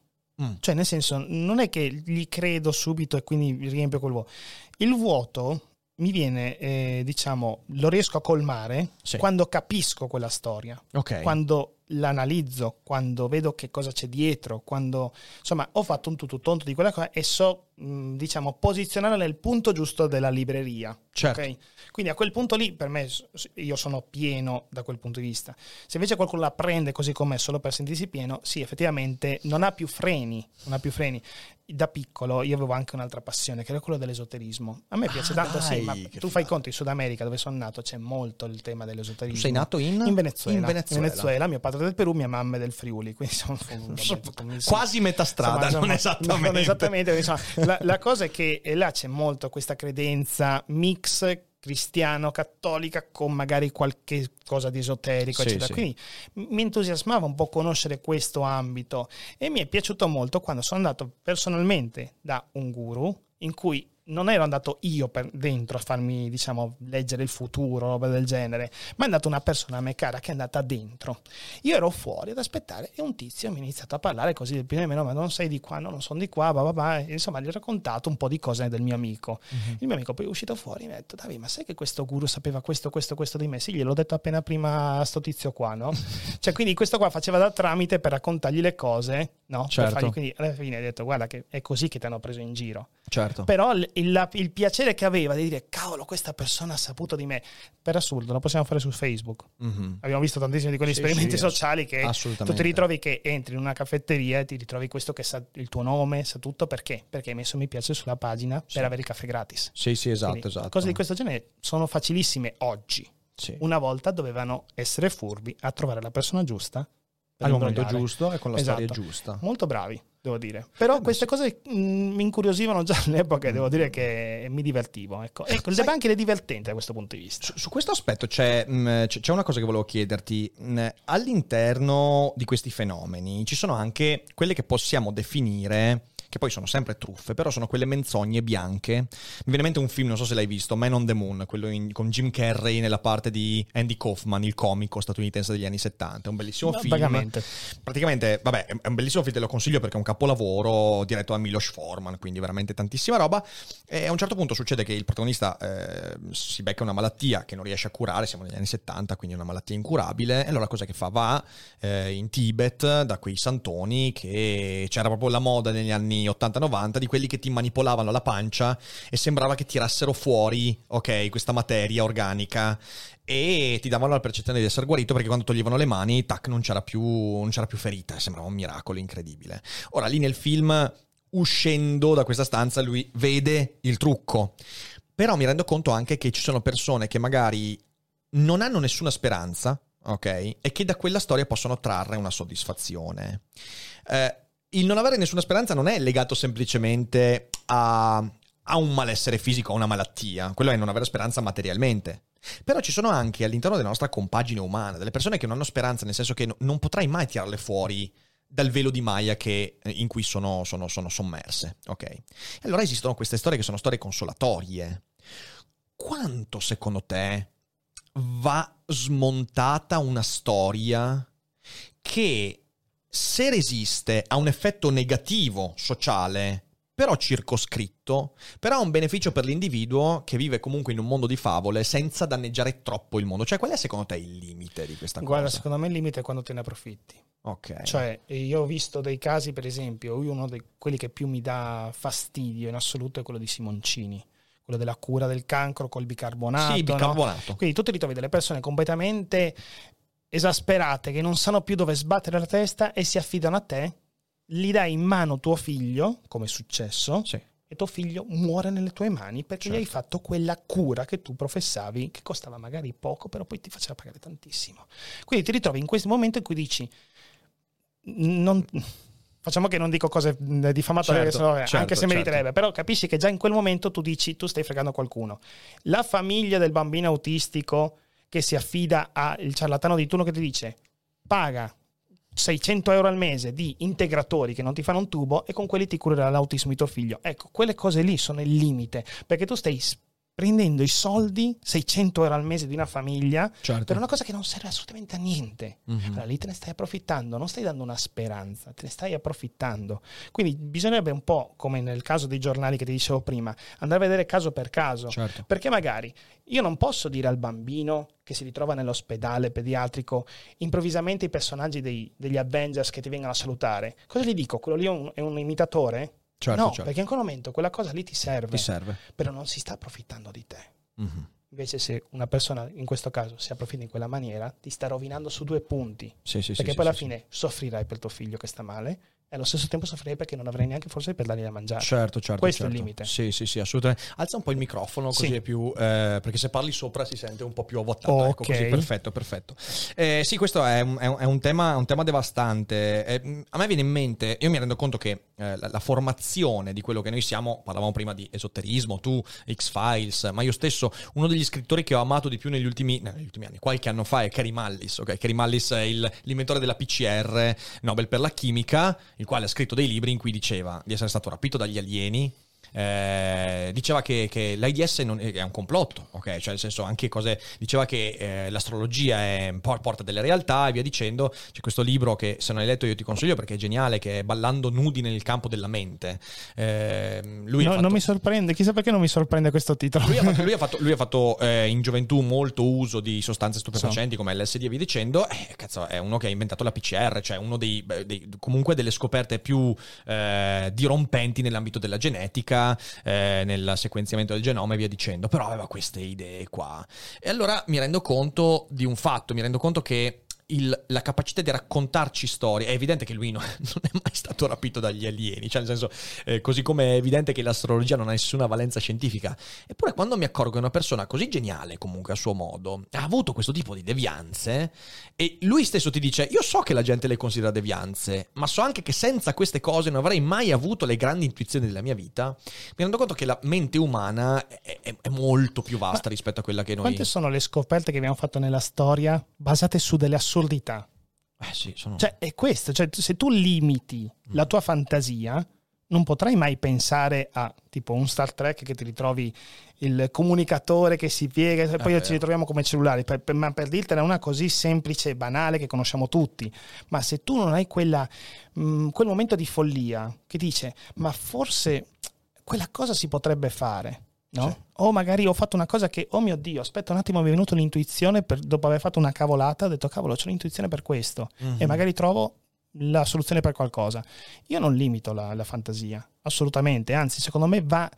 Mm. Cioè, nel senso, non è che gli credo subito e quindi riempio quel vuoto. Il vuoto mi viene, eh, diciamo, lo riesco a colmare Sì. quando capisco quella storia, Ok. quando l'analizzo, quando vedo che cosa c'è dietro, quando insomma ho fatto un tutto tonto di quella cosa e so, diciamo, posizionarla nel punto giusto della libreria. Certo. ok? Quindi a quel punto lì, per me, io sono pieno da quel punto di vista. Se invece qualcuno la prende così com'è solo per sentirsi pieno, sì, effettivamente non ha più freni, non ha più freni. Da piccolo io avevo anche un'altra passione, che era quello dell'esoterismo. A me piace Ah, tanto, dai, sì, ma tu fai conto, in Sud America, dove sono nato, c'è molto il tema dell'esoterismo. Tu sei nato in? In Venezuela. In Venezuela. In Venezuela, mio padre del Perù, mia mamma è del Friuli, quindi sono (laughs) Quasi metà strada, non esattamente. non esattamente, insomma, la, la cosa è che là c'è molto questa credenza mix cristiano, cattolica, con magari qualche cosa di esoterico, Sì, eccetera. sì. Quindi mi entusiasmava un po' conoscere questo ambito e mi è piaciuto molto quando sono andato personalmente da un guru in cui non ero andato io per dentro a farmi, diciamo, leggere il futuro, roba del genere, ma è andata una persona a me cara che è andata dentro. Io ero fuori ad aspettare e un tizio mi ha iniziato a parlare così del primo no, ma non sei di qua, no, non sono di qua, bah, bah, bah. E insomma gli ho raccontato un po' di cose del mio amico. Il mio amico poi è uscito fuori e mi ha detto, Davide, ma sai che questo guru sapeva questo, questo, questo di me? Sì, gliel'ho detto appena prima a sto tizio qua, no? (laughs) cioè, quindi questo qua faceva da tramite per raccontargli le cose, no? Certo. fargli- quindi alla fine ha detto, guarda che è così che ti hanno preso in giro. Certo. Però il, il- piacere che aveva di dire, cavolo, questa persona ha saputo di me, per assurdo, lo possiamo fare su Facebook. Mhm. Abbiamo visto tantissimi di quegli Sì, esperimenti sì, sociali che tu ti ritrovi che entri in una caffetteria e ti ritrovi questo che sa il tuo nome, sa tutto perché? Perché hai messo mi piace sulla pagina Sì. per avere il caffè gratis. Sì, sì, esatto, Quindi, esatto. Cose di questo genere sono facilissime oggi. Una volta dovevano essere furbi a trovare la persona giusta Al momento giusto e con la Esatto. storia giusta. Molto bravi, devo dire. Però queste cose mh, mi incuriosivano già (laughs) all'epoca e devo dire che mi divertivo. Ecco, ecco il debunking è divertente da questo punto di vista. Su, su questo aspetto c'è, mh, c'è- c'è una cosa che volevo chiederti. Mh, All'interno di questi fenomeni ci sono anche quelle che possiamo definire, che poi sono sempre truffe, però sono quelle menzogne bianche. Mi viene in mente un film, non so se l'hai visto, Man on the Moon, quello in- con Jim Carrey nella parte di Andy Kaufman, il comico statunitense degli anni 70. È un bellissimo Ma- film. Vagamente. Praticamente, vabbè, è un bellissimo film, te lo consiglio perché è un capolavoro diretto da Milos Forman, quindi veramente tantissima roba. E a un certo punto succede che il protagonista eh, si becca una malattia che non riesce a curare, siamo negli anni 70, quindi è una malattia incurabile. E allora cosa che fa? Va eh, in Tibet da quei santoni che c'era proprio la moda negli anni 80-90 di quelli che ti manipolavano la pancia e sembrava che tirassero fuori, ok, questa materia organica e ti davano la percezione di essere guarito perché quando toglievano le mani, tac, non c'era più, non c'era più ferita, sembrava un miracolo incredibile. Ora lì nel film, uscendo da questa stanza, lui vede il trucco, però mi rendo conto anche che ci sono persone che magari non hanno nessuna speranza, ok, e che da quella storia possono trarre una soddisfazione. Eh, il non avere nessuna speranza non è legato semplicemente a, a un malessere fisico, a una malattia, quello è non avere speranza materialmente. Però ci sono anche all'interno della nostra compagine umana delle persone che non hanno speranza, nel senso che no- non potrai mai tirarle fuori dal velo di Maya che- eh, in cui sono, sono- sono sommerse. Ok? Allora esistono queste storie che sono storie consolatorie. Quanto secondo te va smontata una storia che se resiste ha un effetto negativo sociale, però circoscritto, però ha un beneficio per l'individuo che vive comunque in un mondo di favole senza danneggiare troppo il mondo. Cioè, qual è secondo te il limite di questa Guarda, cosa? secondo me il limite è quando te ne approfitti. Ok. Cioè, io ho visto dei casi, per esempio, uno di quelli che più mi dà fastidio in assoluto è quello di Simoncini, quello della cura del cancro col bicarbonato. sì, no? bicarbonato. Quindi tu ti ritrovi delle persone completamente esasperate che non sanno più dove sbattere la testa e si affidano a te, gli dai in mano tuo figlio, come è successo, Sì. e tuo figlio muore nelle tue mani perché gli hai Certo. fatto quella cura che tu professavi, che costava magari poco, però poi ti faceva pagare tantissimo. Quindi ti ritrovi in questo momento in cui dici, non- facciamo che non dico cose diffamatorie, Certo, sono- certo, anche se certo. meriterebbe, però capisci che già in quel momento tu dici, tu stai fregando qualcuno. La famiglia del bambino autistico che si affida al ciarlatano di turno che ti dice, paga 600 euro al mese di integratori che non ti fanno un tubo e con quelli ti curerà l'autismo di tuo figlio. Ecco, quelle cose lì sono il limite, perché tu stai prendendo i soldi, 600 euro al mese di una famiglia, Certo. per una cosa che non serve assolutamente a niente. Mhm. Allora lì te ne stai approfittando, non stai dando una speranza, te ne stai approfittando. Quindi bisognerebbe un po', come nel caso dei giornali che ti dicevo prima, andare a vedere caso per caso. Certo. Perché magari io non posso dire al bambino che si ritrova nell'ospedale pediatrico improvvisamente i personaggi dei- degli Avengers che ti vengono a salutare. Cosa gli dico? Quello lì è un, è un imitatore? Certo, no, certo. perché in quel momento quella cosa lì ti serve, Ti serve. però non si sta approfittando di te. Mhm. Invece se una persona in questo caso si approfitta in quella maniera, ti sta rovinando su due punti. Sì, sì, sì, perché sì, poi alla fine soffrirai per tuo figlio che sta male e allo stesso tempo soffrirei perché non avrei neanche forse per dargli da mangiare. Certo, certo. Questo certo. è il limite. Sì, sì, sì, assolutamente. Alza un po' il microfono così Sì. è più... eh, perché se parli sopra si sente un po' più avvottato. Ecco, Ok. così, perfetto, perfetto. Eh, sì, questo è un, è un- tema, un tema devastante. Eh, a me viene in mente, io mi rendo conto che eh, la, la formazione di quello che noi siamo, parlavamo prima di esoterismo, tu, X-Files, ma io stesso, uno degli scrittori che ho amato di più negli ultimi, no, negli ultimi anni, qualche anno fa, è Cary Mallis. ok? Cary Mallis è il- l'inventore della PCR, Nobel per la chimica, il quale ha scritto dei libri in cui diceva di essere stato rapito dagli alieni. Eh, diceva che, che l'AIDS non è, un complotto, ok? Cioè, nel senso, anche cose. Diceva che eh, l'astrologia è, po- porta delle realtà e via dicendo. C'è questo libro che, se non hai letto, io ti consiglio perché è geniale, che è Ballando nudi nel campo della mente. Eh, lui No, fatto- Non mi sorprende, chissà perché non mi sorprende questo titolo. lui ha fatto, (laughs) lui ha fatto- lui ha fatto, eh, in gioventù molto uso di sostanze stupefacenti come LSD e via dicendo. Eh, cazzo, è uno che ha inventato la PCR, cioè uno dei, dei- comunque delle scoperte più dirompenti nell'ambito della genetica, eh, nel sequenziamento del genoma e via dicendo. Però aveva queste idee qua. E allora mi rendo conto di un fatto, mi rendo conto che il- la capacità di raccontarci storie. È evidente che lui no- (laughs) non è mai stato rapito dagli alieni, cioè nel senso, eh, così come è evidente che l'astrologia non ha nessuna valenza scientifica. Eppure quando mi accorgo che una persona così geniale comunque a suo modo ha avuto questo tipo di devianze e lui stesso ti dice io so che la gente le considera devianze, ma so anche che senza queste cose non avrei mai avuto le grandi intuizioni della mia vita, mi rendo conto che la mente umana è, è- è molto più vasta Ma rispetto a quella che noi... Quante sono le scoperte che abbiamo fatto nella storia basate su delle assurdità? Eh sì, sono... Cioè, è questo. Cioè, se tu limiti la tua fantasia, non potrai mai pensare a tipo un Star Trek che ti ritrovi il comunicatore che si piega e poi vero. ci ritroviamo come cellulari. Per- per- ma per dirtela una così semplice e banale che conosciamo tutti. Ma se tu non hai quella, mh, quel momento di follia che dice, ma forse quella cosa si potrebbe fare. No? Sì. O magari ho fatto una cosa che, oh mio Dio, aspetta un attimo, mi è venuta l'intuizione per- dopo aver fatto una cavolata, ho detto cavolo, c'ho l'intuizione per questo Mhm. e magari trovo la soluzione per qualcosa. Io non limito la, la fantasia, assolutamente, anzi secondo me va,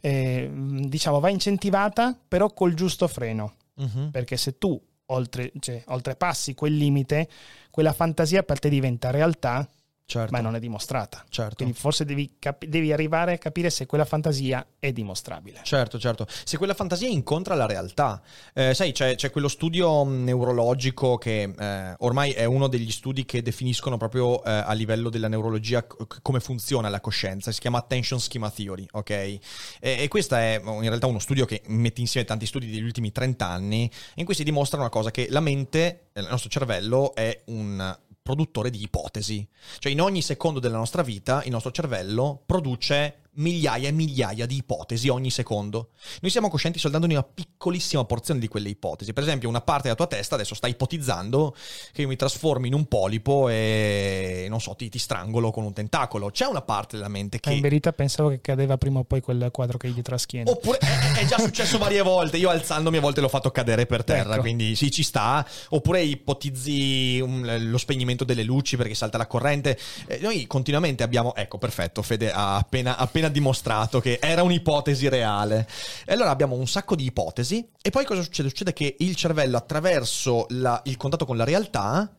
eh, diciamo, va incentivata però col giusto freno, Mhm. perché se tu oltre, cioè, oltrepassi quel limite, quella fantasia per te diventa realtà, Certo. ma non è dimostrata. Certo. Quindi forse devi, capi- devi arrivare a capire se quella fantasia è dimostrabile. Certo, certo. Se quella fantasia incontra la realtà, Eh, sai, c'è, c'è quello studio mh, neurologico che eh, ormai è uno degli studi che definiscono proprio eh, a livello della neurologia c- come funziona la coscienza. Si chiama Attention Schema Theory, ok? E, e questo è in realtà uno studio che mette insieme tanti studi degli ultimi 30 anni, in cui si dimostra una cosa: che la mente, eh, il nostro cervello, è un produttore di ipotesi. Cioè in ogni secondo della nostra vita il nostro cervello produce migliaia e migliaia di ipotesi ogni secondo. Noi siamo coscienti soltanto di una piccolissima porzione di quelle ipotesi. Per esempio, una parte della tua testa adesso sta ipotizzando che io mi trasformi in un polipo e non so, ti, ti strangolo con un tentacolo. C'è una parte della mente in che verità pensavo che cadeva prima o poi quel quadro che hai dietro la schiena. Oppure è, è già (laughs) successo varie volte. Io alzandomi a volte l'ho fatto cadere per terra, Ecco. quindi sì, ci sta. Oppure ipotizzi lo spegnimento delle luci perché salta la corrente. Eh, noi continuamente abbiamo. Ecco, perfetto. Fede ha appena, appena dimostrato che era un'ipotesi reale. E allora abbiamo un sacco di ipotesi. E poi cosa succede? Succede che il cervello, attraverso la- il contatto con la realtà,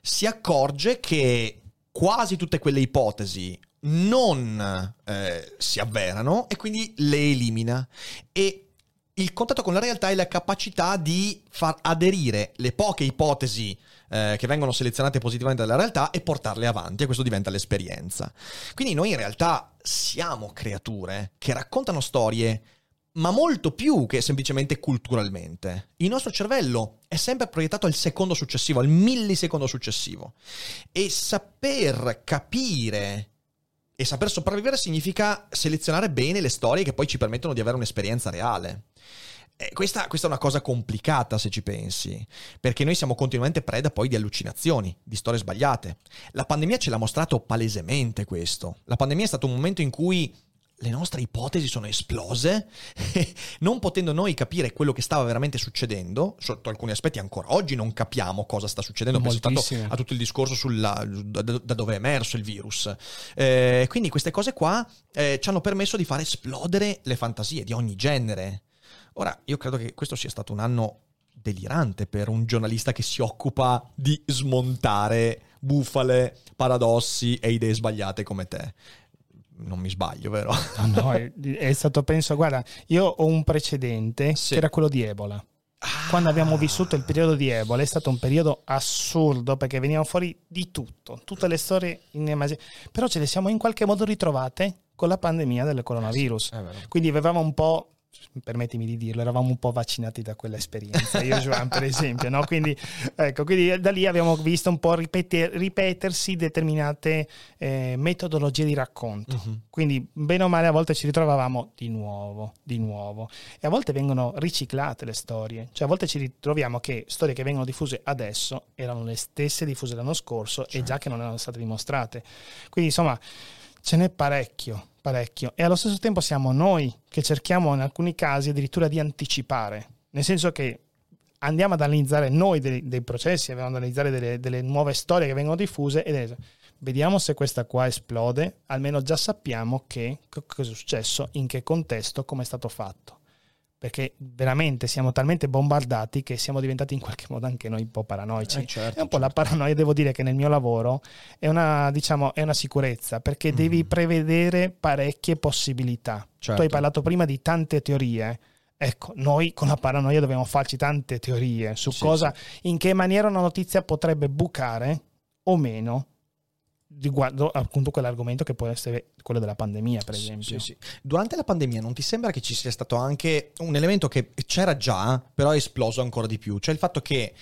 si accorge che quasi tutte quelle ipotesi non eh, si avverano e quindi le elimina. E il contatto con la realtà è la capacità di far aderire le poche ipotesi eh, che vengono selezionate positivamente dalla realtà e portarle avanti e questo diventa l'esperienza. Quindi noi in realtà siamo creature che raccontano storie ma molto più che semplicemente culturalmente. Il nostro cervello è sempre proiettato al secondo successivo, al millisecondo successivo. E saper capire e saper sopravvivere significa selezionare bene le storie che poi ci permettono di avere un'esperienza reale. E questa, questa è una cosa complicata se ci pensi, perché noi siamo continuamente preda poi di allucinazioni, di storie sbagliate. La pandemia ce l'ha mostrato palesemente questo. La pandemia è stato un momento in cui le nostre ipotesi sono esplose, (laughs) non potendo noi capire quello che stava veramente succedendo, sotto alcuni aspetti ancora oggi non capiamo cosa sta succedendo, penso Moltissime. a tutto il discorso sulla, da, da dove è emerso il virus. Eh, quindi queste cose qua eh, ci hanno permesso di far esplodere le fantasie di ogni genere. Ora, io credo che questo sia stato un anno delirante per un giornalista che si occupa di smontare bufale, paradossi e idee sbagliate come te. Non mi sbaglio, vero? No, no, è, stato, penso, guarda, io ho un precedente Sì. che era quello di Ebola. Quando abbiamo vissuto il periodo di Ebola è stato un periodo assurdo perché venivano fuori di tutto, tutte le storie inimmaginabili, però ce le siamo in qualche modo ritrovate con la pandemia del coronavirus. È vero. Quindi avevamo un po', permettimi di dirlo, eravamo un po' vaccinati da quell'esperienza, io e Joan per esempio, no? quindi, ecco, quindi da lì abbiamo visto un po' ripeter- ripetersi determinate eh, metodologie di racconto. Mhm. Quindi bene o male a volte ci ritrovavamo di nuovo, di nuovo. E a volte vengono riciclate le storie, cioè a volte ci ritroviamo che storie che vengono diffuse adesso erano le stesse diffuse l'anno scorso e già che non erano state dimostrate. Quindi insomma ce n'è parecchio, parecchio. E allo stesso tempo siamo noi che cerchiamo in alcuni casi addirittura di anticipare, nel senso che andiamo ad analizzare noi dei, dei processi, andiamo ad analizzare delle, delle nuove storie che vengono diffuse e vediamo se questa qua esplode, almeno già sappiamo che co- cosa è successo, in che contesto, come è stato fatto. Perché veramente siamo talmente bombardati che siamo diventati in qualche modo anche noi un po' paranoici. Eh, certo, È un po' la paranoia, devo dire che nel mio lavoro è una, diciamo, è una sicurezza, perché devi prevedere parecchie possibilità. Certo. Tu hai parlato prima di tante teorie. Ecco, noi con la paranoia dobbiamo farci tante teorie su Sì, cosa, in che maniera una notizia potrebbe bucare o meno riguardo appunto quell'argomento che può essere quello della pandemia, per esempio. Sì, sì. Durante la pandemia non ti sembra che ci sia stato anche un elemento che c'era già, però è esploso ancora di più? Cioè il fatto che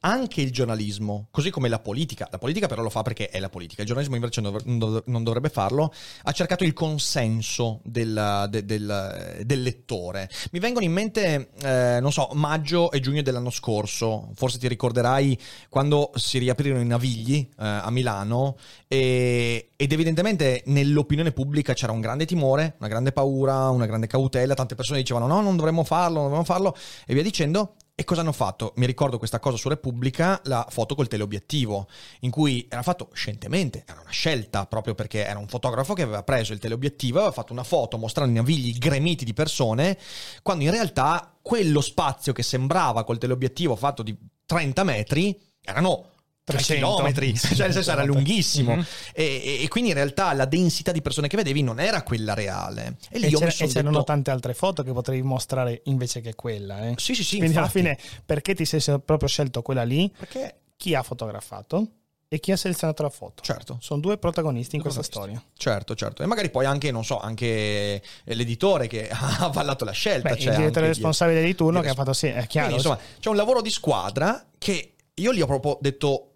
anche il giornalismo, così come la politica, la politica però lo fa perché è la politica, il giornalismo invece non dov- non dov- non dovrebbe farlo, ha cercato il consenso del, de- del- del lettore. Mi vengono in mente, eh, non so, maggio e giugno dell'anno scorso, forse ti ricorderai quando si riaprirono i navigli eh, a Milano e- ed evidentemente nell'opinione pubblica c'era un grande timore, una grande paura, una grande cautela, tante persone dicevano no, non dovremmo farlo, non dovremmo farlo e via dicendo. E cosa hanno fatto? Mi ricordo questa cosa su Repubblica, la foto col teleobiettivo, in cui era fatto scientemente, era una scelta proprio perché era un fotografo che aveva preso il teleobiettivo, aveva fatto una foto mostrando i navigli gremiti di persone, quando in realtà quello spazio che sembrava col teleobiettivo fatto di 30 metri erano 3 300. chilometri, (laughs) cioè nel senso era lunghissimo. Mhm. E, e- quindi in realtà la densità di persone che vedevi non era quella reale. E lì E, mi sono e c'erano detto... tante altre foto che potevi mostrare invece che quella. eh. Sì, sì, sì, Quindi alla infatti. fine, perché ti sei proprio scelto quella lì? Perché, Chi ha fotografato e chi ha selezionato la foto? certo, Sono due protagonisti in questa Protagonisti. storia. Certo, certo. E magari poi anche, non so, anche l'editore che (laughs) ha avallato la scelta. Beh, c'è il direttore responsabile di turno che ha fatto sì, è chiaro. Quindi, insomma, c'è un lavoro di squadra che io gli ho proprio detto, eh,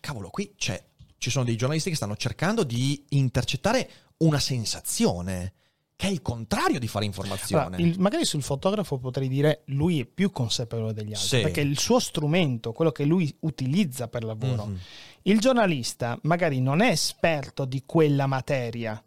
cavolo, qui c'è, ci sono dei giornalisti che stanno cercando di intercettare una sensazione, che è il contrario di fare informazione. Allora, il- magari sul fotografo potrei dire lui è più consapevole degli altri Sì. perché il suo strumento, quello che lui utilizza per lavoro, Mhm. il giornalista magari non è esperto di quella materia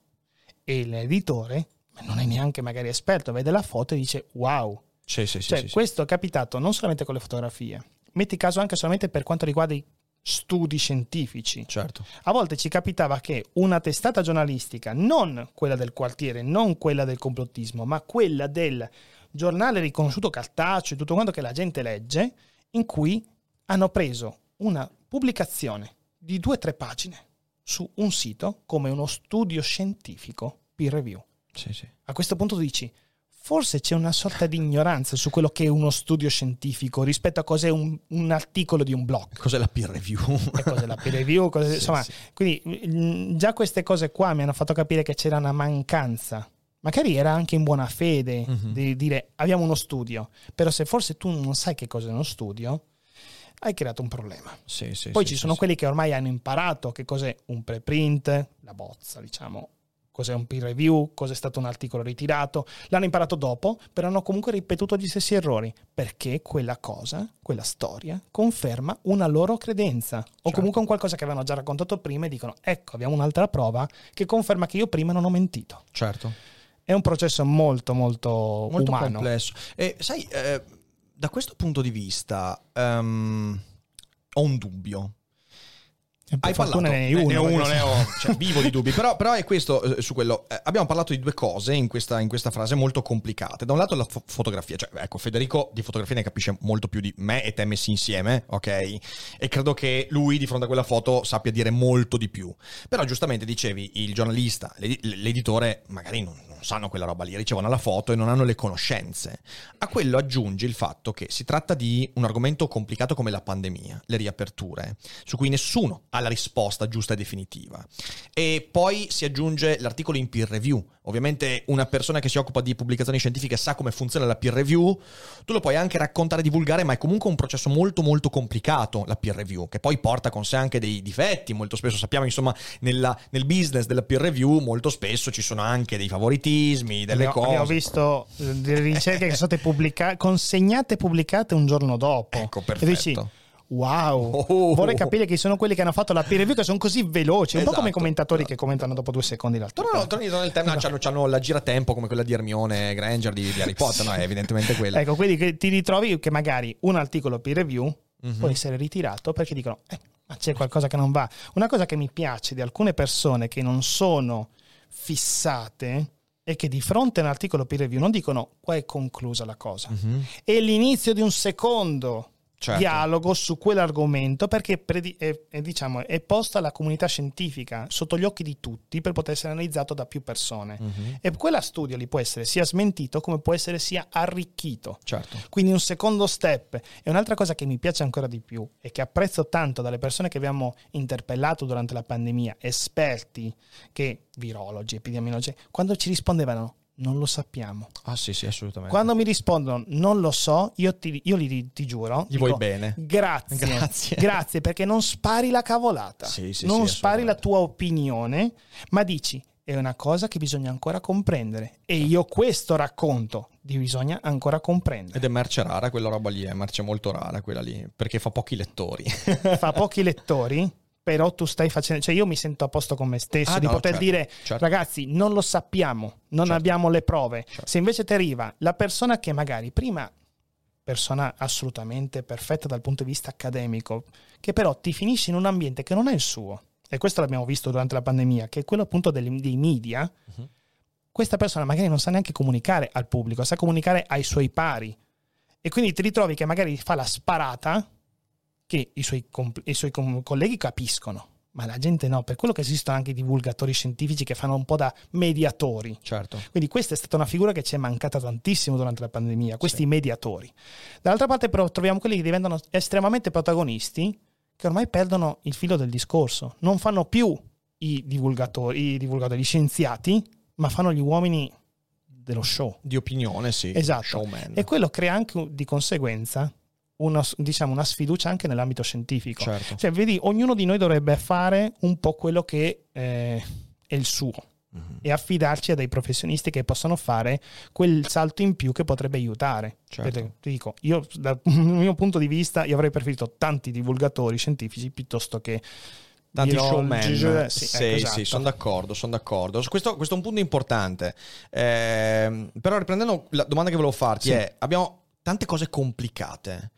e l'editore non è neanche magari esperto, vede la foto e dice wow, Sì, sì, cioè questo è capitato non solamente con le fotografie, metti caso anche solamente per quanto riguarda i studi scientifici. Certo. A volte ci capitava che una testata giornalistica, non quella del quartiere, non quella del complottismo, ma quella del giornale riconosciuto cartaceo e tutto quanto che la gente legge, in cui hanno preso una pubblicazione di due o tre pagine su un sito come uno studio scientifico peer review. Sì, sì. A questo punto dici, forse c'è una sorta di ignoranza su quello che è uno studio scientifico rispetto a cos'è un, un articolo di un blog. Cos'è la peer review? (laughs) E cos'è la peer review, cos'è- Sì, insomma, sì. quindi già queste cose qua mi hanno fatto capire che c'era una mancanza. Magari era anche in buona fede Mhm. di dire abbiamo uno studio, però se forse tu non sai che cos'è uno studio, hai creato un problema. Sì, sì, Poi ci sono quelli che ormai hanno imparato che cos'è un preprint, la bozza, diciamo, cos'è un peer review, cos'è stato un articolo ritirato. L'hanno imparato dopo, però hanno comunque ripetuto gli stessi errori, perché quella cosa, quella storia, conferma una loro credenza. O Certo. comunque un qualcosa che avevano già raccontato prima e dicono, ecco, abbiamo un'altra prova che conferma che io prima non ho mentito. Certo. È un processo molto, molto, molto umano. complesso. E sai, eh, da questo punto di vista ehm, ho un dubbio. Hai parlato, ne uno, ne ho uno, ne ho, cioè, vivo di dubbi, però, però, è questo eh, su quello. Eh, abbiamo parlato di due cose in questa, in questa, frase molto complicate. Da un lato la fo- fotografia, cioè ecco, Federico di fotografia ne capisce molto più di me e te messi insieme, ok? E credo che lui di fronte a quella foto sappia dire molto di più. Però giustamente dicevi, il giornalista, l'editore magari non, non sanno quella roba lì, ricevono la foto e non hanno le conoscenze. A quello aggiunge il fatto che si tratta di un argomento complicato come la pandemia, le riaperture, su cui nessuno ha la risposta giusta e definitiva. E poi si aggiunge l'articolo in peer review. Ovviamente una persona che si occupa di pubblicazioni scientifiche sa come funziona la peer review, tu lo puoi anche raccontare e divulgare, ma è comunque un processo molto molto complicato la peer review, che poi porta con sé anche dei difetti, molto spesso sappiamo insomma nella, nel business della peer review molto spesso ci sono anche dei favoritismi, delle abbiamo, cose. Abbiamo visto eh, delle ricerche che sono state pubblicate, consegnate e pubblicate un giorno dopo. Ecco, perfetto. Wow, oh. vorrei capire chi sono quelli che hanno fatto la peer review che sono così veloci, un esatto, po' come i esatto, commentatori che commentano dopo due secondi l'altro. No, no, torni nel tema, esatto. hanno, la giratempo come quella di Hermione Granger di, di Harry Potter, no? È evidentemente quella. ecco, quindi ti ritrovi che magari un articolo peer review mm-hmm. può essere ritirato perché dicono, eh, ma c'è qualcosa che non va. Una cosa che mi piace di alcune persone che non sono fissate è che di fronte a un articolo peer review non dicono qua è conclusa la cosa. Mm-hmm. È l'inizio di un secondo certo. dialogo su quell'argomento perché predi- è, è, diciamo, è posta alla comunità scientifica sotto gli occhi di tutti per poter essere analizzato da più persone. Uh-huh. E quella studio lì può essere sia smentito come può essere sia arricchito. Certo. Quindi un secondo step. E un'altra cosa che mi piace ancora di più e che apprezzo tanto dalle persone che abbiamo interpellato durante la pandemia, esperti che virologi, epidemiologi, quando ci rispondevano non lo sappiamo. Ah sì, sì, assolutamente. Quando mi rispondono non lo so, io ti, io li, ti giuro. Gli dico, vuoi bene. Grazie, grazie. Grazie perché non spari la cavolata. Sì, sì, non sì, spari la tua opinione, ma dici è una cosa che bisogna ancora comprendere. E io questo racconto di bisogna ancora comprendere. Ed è merce rara quella roba lì, è merce molto rara quella lì, perché fa pochi lettori. fa pochi lettori? (laughs) però tu stai facendo, cioè io mi sento a posto con me stesso ah, di no, poter certo, dire certo. ragazzi non lo sappiamo, non certo. abbiamo le prove. Certo. Se invece ti arriva la persona che magari prima persona assolutamente perfetta dal punto di vista accademico, che però ti finisce in un ambiente che non è il suo, e questo l'abbiamo visto durante la pandemia, che è quello appunto dei, dei media, uh-huh. questa persona magari non sa neanche comunicare al pubblico, sa comunicare ai suoi pari. E quindi ti ritrovi che magari fa la sparata che i suoi, comp- i suoi com- colleghi capiscono, ma la gente no, per quello che esistono anche i divulgatori scientifici che fanno un po' da mediatori. Certo. Quindi questa è stata una figura che ci è mancata tantissimo durante la pandemia, questi sì. mediatori. Dall'altra parte però troviamo quelli che diventano estremamente protagonisti, che ormai perdono il filo del discorso, non fanno più i divulgatori, i divulgatori, gli scienziati, ma fanno gli uomini dello show. Di opinione, sì. Esatto. Showman. E quello crea anche di conseguenza una, diciamo, una sfiducia anche nell'ambito scientifico. Certo. Cioè, vedi, ognuno di noi dovrebbe fare un po' quello che eh, è il suo mm-hmm. e affidarci a dei professionisti che possono fare quel salto in più che potrebbe aiutare. Certo. Vedete, ti dico, io dal (laughs) mio punto di vista, io avrei preferito tanti divulgatori scientifici piuttosto che tanti showman. G- sì, sì, ecco, esatto. sì, sono d'accordo, sono d'accordo. Questo, questo, è un punto importante. Eh, però riprendendo la domanda che volevo farti sì. è, abbiamo tante cose complicate.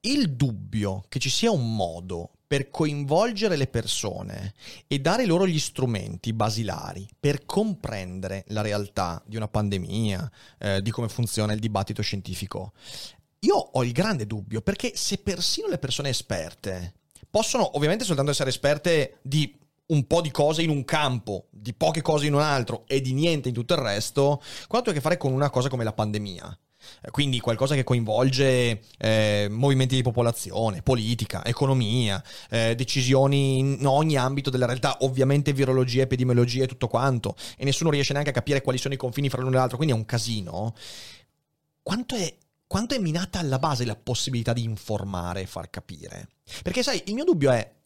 Il dubbio che ci sia un modo per coinvolgere le persone e dare loro gli strumenti basilari per comprendere la realtà di una pandemia, eh, di come funziona il dibattito scientifico. Io ho il grande dubbio perché se persino le persone esperte possono ovviamente soltanto essere esperte di un po' di cose in un campo, di poche cose in un altro e di niente in tutto il resto, quanto ha a che fare con una cosa come la pandemia. Eh, quindi qualcosa che coinvolge eh, movimenti di popolazione, politica, economia, eh, decisioni in ogni ambito della realtà, ovviamente virologia, epidemiologia e tutto quanto, e nessuno riesce neanche a capire quali sono i confini fra l'uno e l'altro, quindi è un casino. Quanto è, quanto è minata alla base la possibilità di informare e far capire? Perché sai, il mio dubbio è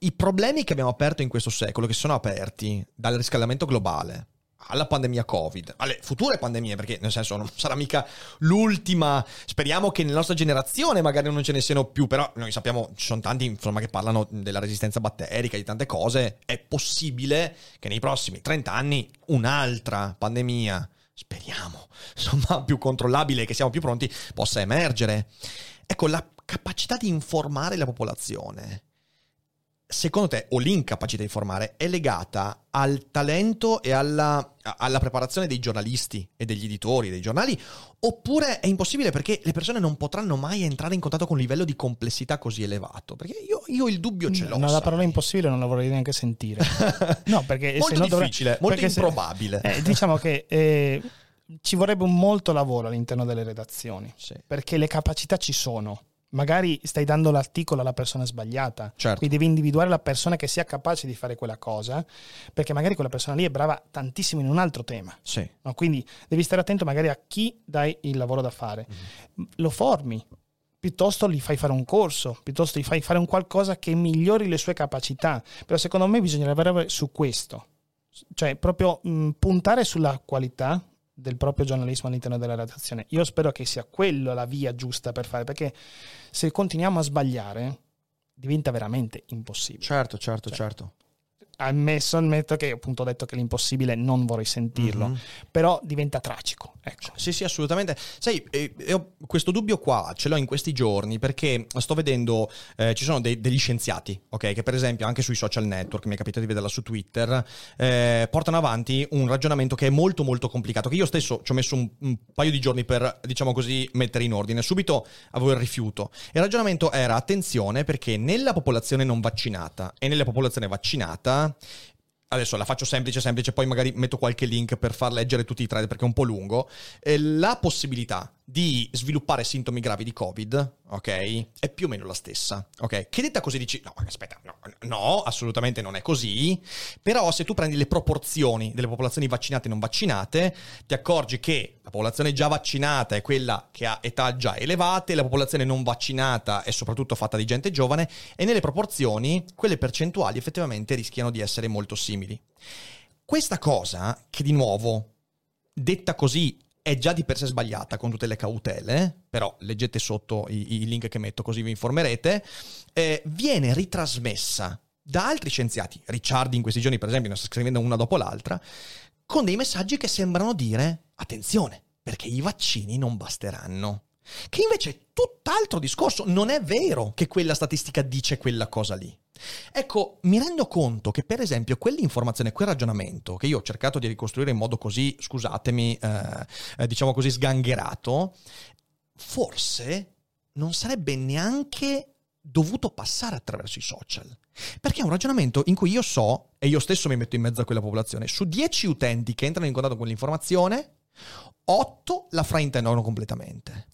i problemi che abbiamo aperto in questo secolo, che sono aperti dal riscaldamento globale, alla pandemia Covid, alle future pandemie, perché nel senso non sarà mica l'ultima. Speriamo che nella nostra generazione magari non ce ne siano più, però noi sappiamo, ci sono tanti insomma, che parlano della resistenza batterica, di tante cose. È possibile che nei prossimi 30 anni un'altra pandemia, speriamo, (laughs) insomma, più controllabile, che siamo più pronti, possa emergere. Ecco, la capacità di informare la popolazione secondo te, o l'incapacità di formare, è legata al talento e alla, alla, preparazione dei giornalisti e degli editori dei giornali? Oppure è impossibile perché le persone non potranno mai entrare in contatto con un livello di complessità così elevato? Perché io, io il dubbio ce l'ho. No, la parola impossibile non la vorrei neanche sentire. (laughs) no, perché molto se no difficile, dovrei, molto improbabile. Se, eh, diciamo che eh, ci vorrebbe un molto lavoro all'interno delle redazioni, sì. perché le capacità ci sono magari stai dando l'articolo alla persona sbagliata. Certo. Quindi devi individuare la persona che sia capace di fare quella cosa, perché magari quella persona lì è brava tantissimo in un altro tema. Sì. No? Quindi devi stare attento magari a chi dai il lavoro da fare. Mm-hmm. Lo formi, piuttosto gli fai fare un corso, piuttosto gli fai fare un qualcosa che migliori le sue capacità. Però secondo me bisogna lavorare su questo. Cioè, proprio mh, puntare sulla qualità del proprio giornalismo all'interno della redazione. Io spero che sia quella la via giusta per fare, perché se continuiamo a sbagliare diventa veramente impossibile. Certo, certo, cioè, certo ammesso, ammetto che appunto ho detto che l'impossibile non vorrei sentirlo, mm-hmm. però diventa tragico. Ecco. Sì, sì, assolutamente. Sai, eh, questo dubbio qua ce l'ho in questi giorni perché sto vedendo, eh, ci sono dei, degli scienziati, ok, che per esempio anche sui social network, mi è capitato di vederla su Twitter, eh, portano avanti un ragionamento che è molto molto complicato, che io stesso ci ho messo un, un paio di giorni per, diciamo così, mettere in ordine. Subito avevo il rifiuto. Il ragionamento era, attenzione, perché nella popolazione non vaccinata e nella popolazione vaccinata adesso la faccio semplice, semplice, poi magari metto qualche link per far leggere tutti i thread perché è un po' lungo, eh, la possibilità di sviluppare sintomi gravi di Covid, ok, è più o meno la stessa, ok? Che detta così dici, no, aspetta, no, no, assolutamente non è così, però se tu prendi le proporzioni delle popolazioni vaccinate e non vaccinate, ti accorgi che la popolazione già vaccinata è quella che ha età già elevate, la popolazione non vaccinata è soprattutto fatta di gente giovane e nelle proporzioni quelle percentuali effettivamente rischiano di essere molto simili. Questa cosa, che di nuovo, detta così è già di per sé sbagliata con tutte le cautele, però leggete sotto i, i link che metto così vi informerete, eh, viene ritrasmessa da altri scienziati, Ricciardi in questi giorni per esempio ne sta scrivendo una dopo l'altra, con dei messaggi che sembrano dire attenzione, perché i vaccini non basteranno. Che invece è tutt'altro discorso, non è vero che quella statistica dice quella cosa lì. Ecco, mi rendo conto che per esempio quell'informazione, quel ragionamento che io ho cercato di ricostruire in modo così, scusatemi, eh, eh, diciamo così sgangherato, forse non sarebbe neanche dovuto passare attraverso i social. Perché è un ragionamento in cui io so, e io stesso mi metto in mezzo a quella popolazione, su 10 utenti che entrano in contatto con l'informazione, 8 la fraintendono completamente.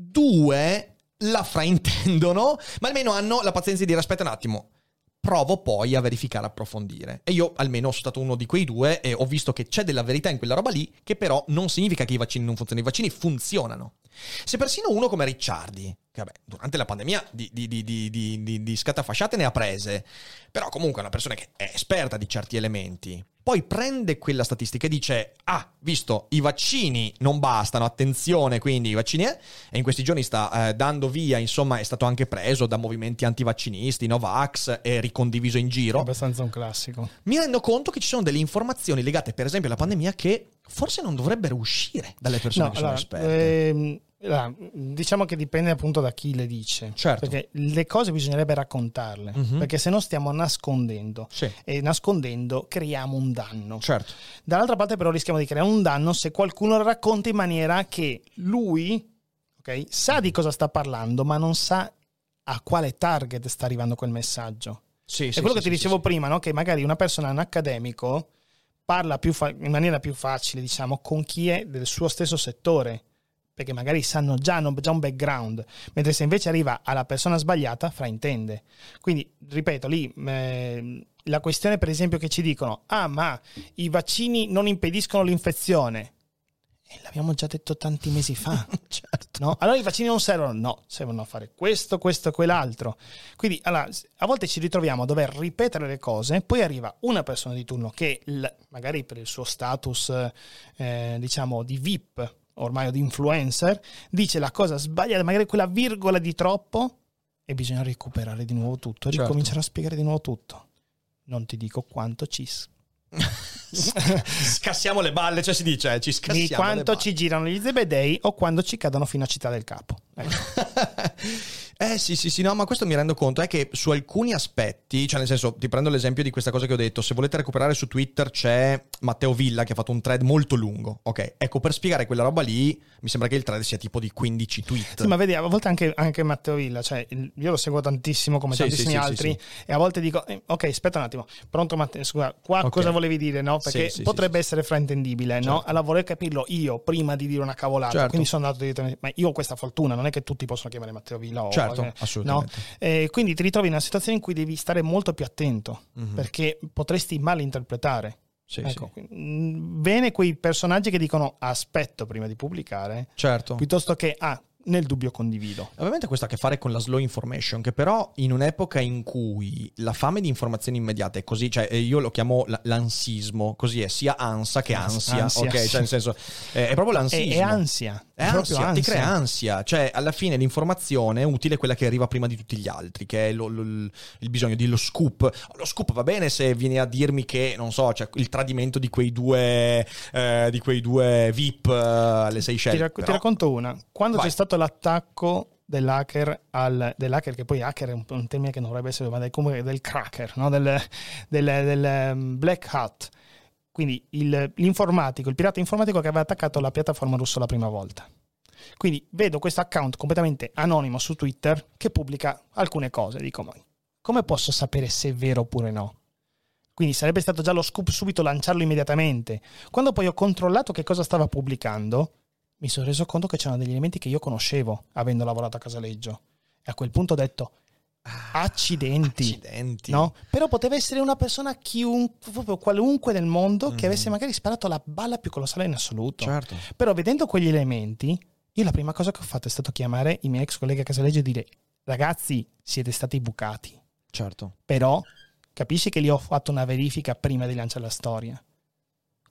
2 la fraintendono, ma almeno hanno la pazienza di dire aspetta un attimo, provo poi a verificare, approfondire. E io almeno sono stato uno di quei due e ho visto che c'è della verità in quella roba lì, che però non significa che i vaccini non funzionano, i vaccini funzionano. Se persino uno come Ricciardi, che vabbè, durante la pandemia di, di, di, di, scattafasciate ne ha prese, però comunque è una persona che è esperta di certi elementi, poi prende quella statistica e dice, ah, visto, i vaccini non bastano, attenzione, quindi i vaccini è, e in questi giorni sta eh, dando via, insomma, è stato anche preso da movimenti antivaccinisti, Novax, e ricondiviso in giro. È abbastanza un classico. Mi rendo conto che ci sono delle informazioni legate, per esempio, alla pandemia che forse non dovrebbero uscire dalle persone no, che allora, sono esperte. Ehm diciamo che dipende appunto da chi le dice. Certo. Perché le cose bisognerebbe raccontarle. Uh-huh. Perché se no stiamo nascondendo. Sì. E nascondendo creiamo un danno. Certo. Dall'altra parte, però, rischiamo di creare un danno se qualcuno lo racconta in maniera che lui okay, sa di cosa sta parlando, ma non sa a quale target sta arrivando quel messaggio. Sì, è sì, quello sì, che ti dicevo prima, no? che magari una persona, un accademico, parla fa- in maniera più facile, diciamo, con chi è del suo stesso settore perché magari sanno già, hanno già un background, mentre se invece arriva alla persona sbagliata, fraintende. Quindi, ripeto, lì eh, la questione per esempio che ci dicono, ah ma i vaccini non impediscono l'infezione. E l'abbiamo già detto tanti mesi fa. (laughs) certo. no? Allora i vaccini non servono? No, servono a fare questo, questo e quell'altro. Quindi allora, a volte ci ritroviamo a dover ripetere le cose, poi arriva una persona di turno che magari per il suo status eh, diciamo di VIP ormai o di influencer, dice la cosa sbagliata, magari quella virgola di troppo, e bisogna recuperare di nuovo tutto, certo. ricominciare a spiegare di nuovo tutto. Non ti dico quanto ci (laughs) scassiamo le balle, cioè si dice, eh, ci scassiamo di quanto ci girano gli zebedei o quando ci cadono fino a città del capo. (laughs) Ecco. Eh sì, sì, sì, no, ma questo mi rendo conto è che su alcuni aspetti, cioè nel senso, ti prendo l'esempio di questa cosa che ho detto, se volete recuperare su Twitter c'è Matteo Villa che ha fatto un thread molto lungo, ok? Ecco, per spiegare quella roba lì, mi sembra che il thread sia tipo di 15 tweet. Sì, ma vedi, a volte anche, anche Matteo Villa, cioè io lo seguo tantissimo come Sì, tantissimi sì, altri e a volte dico, eh, ok, aspetta un attimo, pronto Matteo, scusa, qua Ok. cosa volevi dire, no? Perché potrebbe essere fraintendibile, no? Certo. Allora vorrei capirlo io prima di dire una cavolata, Certo. quindi sono andato direttamente, ma io ho questa fortuna, non è che tutti possono chiamare Matteo Villa o... Certo, eh, assolutamente. No? Eh, quindi ti ritrovi in una situazione in cui devi stare molto più attento, Mhm. perché potresti malinterpretare. Sì, ecco, sì. mm, bene quei personaggi che dicono aspetto prima di pubblicare, Certo. piuttosto che ah, nel dubbio condivido. Ovviamente questo ha a che fare con la slow information, che però in un'epoca in cui la fame di informazioni immediate è così, cioè eh, io lo chiamo l'ansismo, così è, sia ansia che Ans- ansia, ansia. ok? Cioè nel senso, è proprio È, l'ansismo. è ansia. È proprio ansia, ti crea ansia, cioè alla fine l'informazione è utile quella che arriva prima di tutti gli altri, che è lo- lo- il bisogno di lo scoop. Lo scoop va bene se vieni a dirmi che, non so, c'è il tradimento di quei due, eh, di quei due VIP eh, alle Ti, Seychelles. rac- ti racconto una. Quando Vai. c'è stato l'attacco dell'hacker, al, dell'hacker che poi hacker è un, un termine che non dovrebbe essere, ma del, comunque del cracker, no? del, del- del, um, black hat. Quindi il- l'informatico, il pirata informatico che aveva attaccato la piattaforma russa la prima volta. Quindi vedo questo account completamente anonimo su Twitter che pubblica alcune cose. Dico, ma come posso sapere se è vero oppure no? Quindi sarebbe stato già lo scoop subito lanciarlo immediatamente. Quando poi ho controllato che cosa stava pubblicando, mi sono reso conto che c'erano degli elementi che io conoscevo, avendo lavorato a Casaleggio. E a quel punto ho detto, accidenti. Accidenti. No? Però poteva essere una persona chiun- proprio qualunque del mondo che Mhm. avesse magari sparato la balla più colossale in assoluto. Certo. Però vedendo quegli elementi, io la prima cosa che ho fatto è stato chiamare i miei ex colleghi a Casaleggio e dire ragazzi, siete stati bucati. Certo. Però capisci che lì ho fatto una verifica prima di lanciare la storia.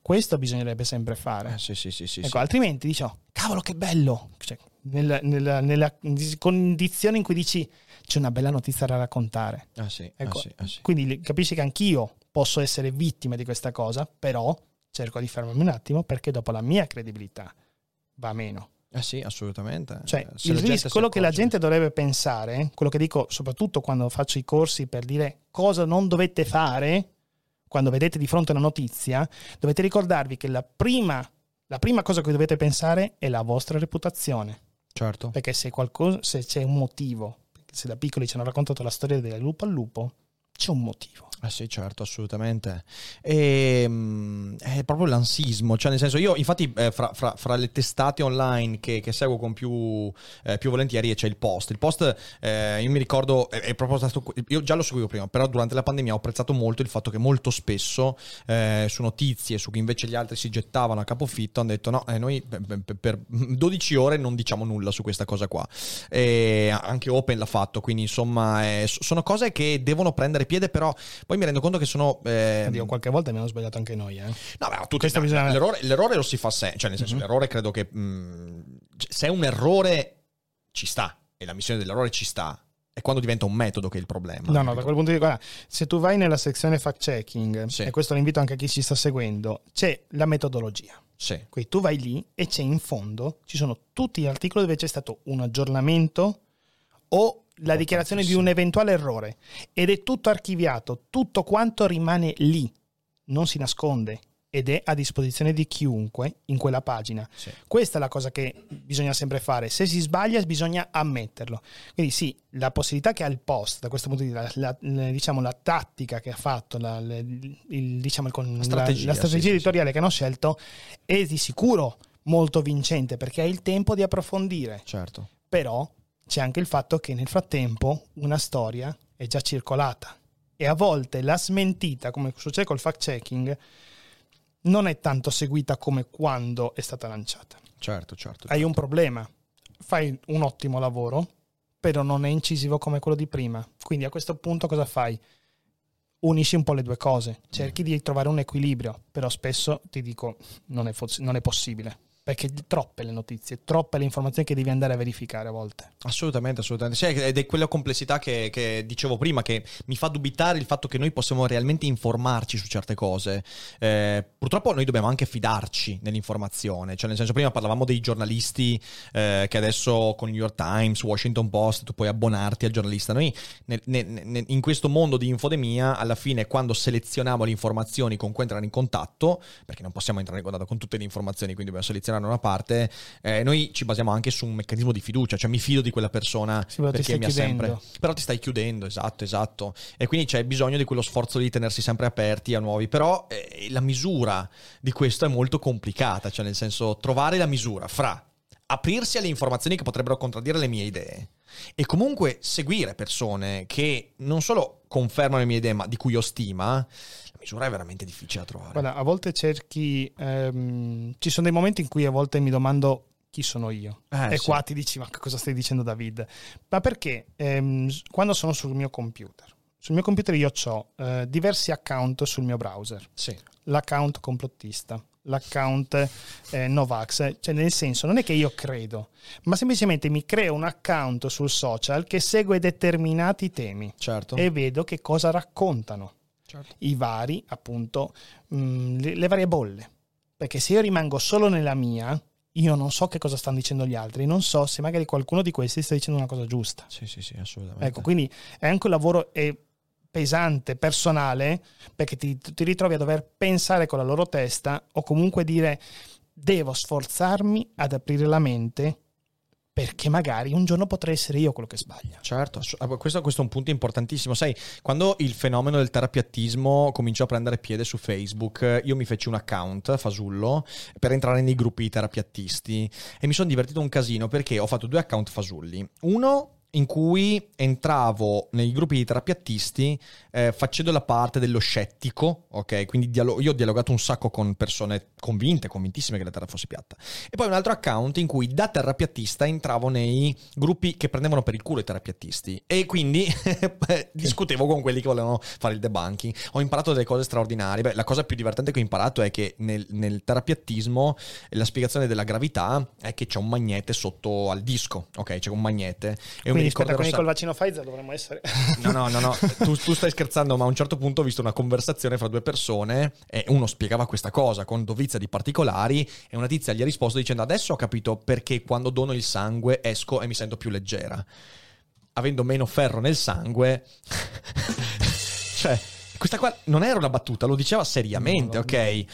Questo bisognerebbe sempre fare. Eh, sì, sì, sì, sì, Ecco, sì. altrimenti dicevo, cavolo che bello! Cioè, nel- nella, nella condizione in cui dici c'è una bella notizia da raccontare. Ah, sì, ah, Ecco, sì, ah, sì. Quindi capisci che anch'io posso essere vittima di questa cosa, però cerco di fermarmi un attimo perché dopo la mia credibilità va meno. Eh sì, assolutamente. Cioè, il rischio, quello che la gente dovrebbe pensare, quello che dico soprattutto quando faccio i corsi per dire cosa non dovete fare quando vedete di fronte una notizia, dovete ricordarvi che la prima, la prima cosa cui dovete pensare è la vostra reputazione. Certo. Perché se, qualcosa, se c'è un motivo, se da piccoli ci hanno raccontato la storia del lupo al lupo, c'è un motivo. Eh sì, certo, assolutamente. E, mm, è proprio l'ansismo, cioè nel senso io infatti eh, fra, fra- fra le testate online che, che seguo con più, eh, più volentieri c'è il post. Il post, eh, io mi ricordo, è, è proprio stato, io già lo seguivo prima, però durante la pandemia ho apprezzato molto il fatto che molto spesso eh, su notizie, su cui invece gli altri si gettavano a capofitto, hanno detto no, eh, noi per, per- per 12 ore non diciamo nulla su questa cosa qua. E anche Open l'ha fatto, quindi insomma eh, so- sono cose che devono prendere piede, però poi mi rendo conto che sono... eh, Oddio, qualche volta abbiamo sbagliato anche noi. Eh. No, beh, tutti, no, bisogna- l'errore, l'errore lo si fa sempre, cioè nel senso Mhm. l'errore credo che mh, se è un errore ci sta e la missione dell'errore ci sta, è quando diventa un metodo che è il problema. No, no, da quel punto di vista, se tu vai nella sezione fact checking, Sì. e questo lo invito anche a chi ci sta seguendo, c'è la metodologia. Sì, Quindi tu vai lì e c'è in fondo, ci sono tutti gli articoli dove c'è stato un aggiornamento o la dichiarazione di un eventuale errore ed è tutto archiviato, tutto quanto rimane lì, non si nasconde ed è a disposizione di chiunque in quella pagina. sì. Questa è la cosa che bisogna sempre fare. Se si sbaglia, bisogna ammetterlo. Quindi, sì, la possibilità che ha il post, da questo punto di vista, la, la- diciamo, la tattica che ha fatto, la, il- diciamo, la- strategia, la strategia sì, sì, editoriale che hanno scelto, è di sicuro molto vincente perché hai il tempo di approfondire. certo. Però c'è anche il fatto che nel frattempo una storia è già circolata e a volte la smentita, come succede col fact checking, non è tanto seguita come quando è stata lanciata. Certo, certo. Hai un problema, fai un ottimo lavoro, però non è incisivo come quello di prima. Quindi a questo punto cosa fai? Unisci un po' le due cose, cerchi di trovare un equilibrio, però spesso ti dico non è, fos- non è possibile. Perché troppe le notizie, troppe le informazioni che devi andare a verificare a volte. Assolutamente, assolutamente. Sì, ed è quella complessità che, che, dicevo prima, che mi fa dubitare il fatto che noi possiamo realmente informarci su certe cose. Eh, purtroppo noi dobbiamo anche fidarci nell'informazione, cioè nel senso prima parlavamo dei giornalisti eh, che adesso con New York Times, Washington Post, tu puoi abbonarti al giornalista. Noi nel, nel, in questo mondo di infodemia, alla fine quando selezioniamo le informazioni con cui entrare in contatto, perché non possiamo entrare in contatto con tutte le informazioni, quindi dobbiamo selezionare da una parte, eh, noi ci basiamo anche su un meccanismo di fiducia, cioè mi fido di quella persona sì, perché mi ha sempre... Però ti stai chiudendo, esatto, esatto. E quindi c'è bisogno di quello sforzo di tenersi sempre aperti a nuovi, però eh, la misura di questo è molto complicata, cioè nel senso trovare la misura fra aprirsi alle informazioni che potrebbero contraddire le mie idee e comunque seguire persone che non solo confermano le mie idee, ma di cui ho stima, misura è veramente difficile da trovare. Guarda, a volte cerchi, ehm, ci sono dei momenti in cui a volte mi domando chi sono io. Eh, e sì. qua ti dici, ma cosa stai dicendo David? Ma perché ehm, quando sono sul mio computer, sul mio computer io ho eh, diversi account sul mio browser. Sì. L'account complottista, l'account eh, Novax, cioè nel senso non è che io credo, ma semplicemente mi creo un account sul social che segue determinati temi certo. e vedo che cosa raccontano certo. i vari, appunto, mh, mm, le, le varie bolle. Perché se io rimango solo nella mia, io non so che cosa stanno dicendo gli altri, non so se magari qualcuno di questi sta dicendo una cosa giusta. Sì, sì, sì, assolutamente. Ecco, quindi è anche un lavoro pesante, personale, perché ti, ti ritrovi a dover pensare con la loro testa o comunque dire devo sforzarmi ad aprire la mente perché magari un giorno potrei essere io quello che sbaglia. Certo, ah, questo, questo, è un punto importantissimo. Sai, quando il fenomeno del terapiattismo cominciò a prendere piede su Facebook, io mi feci un account, fasullo, per entrare nei gruppi di terapiattisti e mi sono divertito un casino perché ho fatto due account fasulli. Uno in cui entravo nei gruppi di terapiattisti eh, facendo la parte dello scettico, ok? Quindi dialo- io ho dialogato un sacco con persone convinte, convintissime che la Terra fosse piatta. E poi un altro account in cui da terapiattista entravo nei gruppi che prendevano per il culo i terapiattisti e quindi (laughs) discutevo con quelli che volevano fare il debunking. Ho imparato delle cose straordinarie. Beh, la cosa più divertente che ho imparato è che nel, nel terapiattismo la spiegazione della gravità è che c'è un magnete sotto al disco, ok? C'è un magnete e un quindi aspetta, quindi col vaccino Pfizer dovremmo essere... (laughs) No, no, no, no. Tu, tu, stai scherzando, ma a un certo punto ho visto una conversazione fra due persone e uno spiegava questa cosa con dovizia di particolari e una tizia gli ha risposto dicendo adesso ho capito perché quando dono il sangue esco e mi sento più leggera. Avendo meno ferro nel sangue... (laughs) cioè, questa qua non era una battuta, lo diceva seriamente, no, no, ok? No.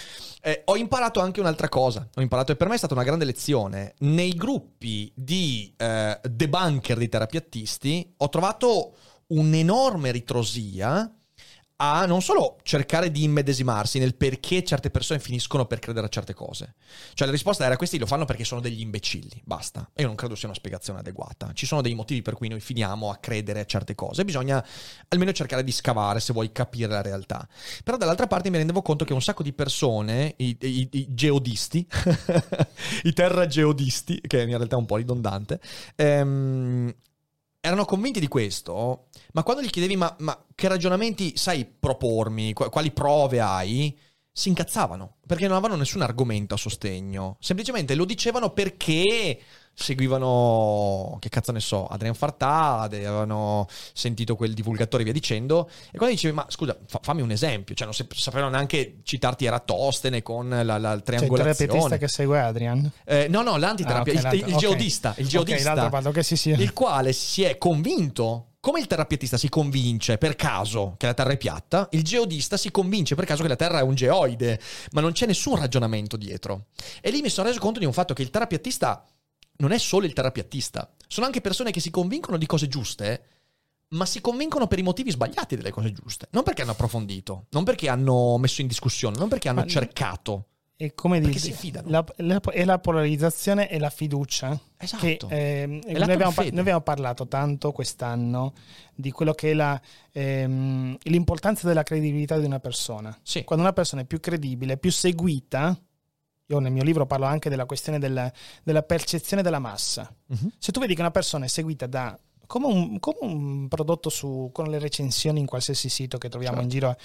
Eh, ho imparato anche un'altra cosa. Ho imparato, e per me è stata una grande lezione. Nei gruppi di eh, debunker di terapiattisti ho trovato un'enorme ritrosia a non solo cercare di immedesimarsi nel perché certe persone finiscono per credere a certe cose. Cioè la risposta era questi lo fanno perché sono degli imbecilli, basta. E io non credo sia una spiegazione adeguata. Ci sono dei motivi per cui noi finiamo a credere a certe cose. Bisogna almeno cercare di scavare se vuoi capire la realtà. Però dall'altra parte mi rendevo conto che un sacco di persone, i, i, i geodisti, (laughs) i terra geodisti, che in realtà è un po' ridondante, ehm, erano convinti di questo, ma quando gli chiedevi ma, ma che ragionamenti sai propormi, quali prove hai, si incazzavano perché non avevano nessun argomento a sostegno. Semplicemente lo dicevano perché seguivano, che cazzo ne so, Adrian Fartade, avevano sentito quel divulgatore e via dicendo. E quando dicevi, ma scusa, fa, fammi un esempio, cioè non sapevano neanche citarti Eratostene con la, la triangolazione. C'è il terapeutista che segue Adrian? Eh, no, no, l'antiterapia, ah, okay, il, il, geodista, il geodista, okay, parte, okay, sì, sì. il quale si è convinto come il terapeutista si convince per caso che la Terra è piatta, il geodista si convince per caso che la Terra è un geoide, ma non c'è nessun ragionamento dietro. E lì mi sono reso conto di un fatto che il terapeutista non è solo il terapeutista, sono anche persone che si convincono di cose giuste, ma si convincono per i motivi sbagliati delle cose giuste. Non perché hanno approfondito, non perché hanno messo in discussione, non perché hanno ma cercato. E come Perché si fidano. La, la, è la polarizzazione e la fiducia. Esatto. Che, eh, noi, abbiamo, noi, abbiamo, parlato tanto quest'anno di quello che è la, ehm, l'importanza della credibilità di una persona. Sì. Quando una persona è più credibile, più seguita, io nel mio libro parlo anche della questione della, della percezione della massa. Uh-huh. Se tu vedi che una persona è seguita da come un, come un, prodotto su, con le recensioni in qualsiasi sito che troviamo certo. in giro.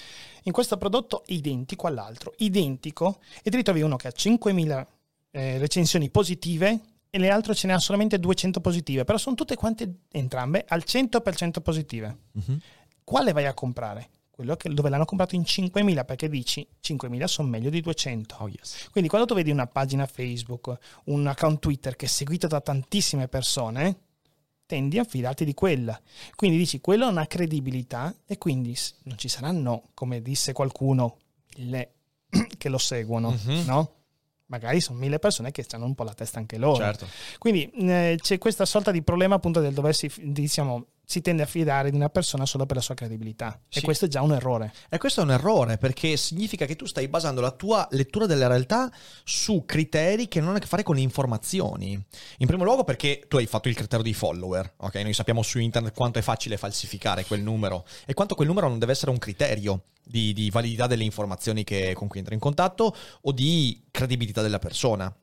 In questo prodotto identico all'altro, identico, e ti ritrovi uno che ha 5.000 eh, recensioni positive e le altre ce ne ha solamente 200 positive, però sono tutte quante entrambe al 100% positive. Mhm. Quale vai a comprare? Quello che- dove l'hanno comprato in 5.000 perché dici 5.000 sono meglio di 200. Oh yes. Quindi quando tu vedi una pagina Facebook, un account Twitter che è seguito da tantissime persone, tendi a fidarti di quella. Quindi dici, quello ha una credibilità e quindi non ci saranno, come disse qualcuno, le (clears throat) che lo seguono, Mhm. no? Magari sono mille persone che hanno un po' la testa anche loro. Certo. Quindi eh, c'è questa sorta di problema appunto del doversi, diciamo, si tende a fidare di una persona solo per la sua credibilità. Sì. E questo è già un errore. E questo è un errore perché significa che tu stai basando la tua lettura della realtà su criteri che non hanno a che fare con le informazioni. In primo luogo perché tu hai fatto il criterio dei follower, ok? Noi sappiamo su internet quanto è facile falsificare quel numero e quanto quel numero non deve essere un criterio di, di validità delle informazioni che- con cui entri in contatto o di credibilità della persona.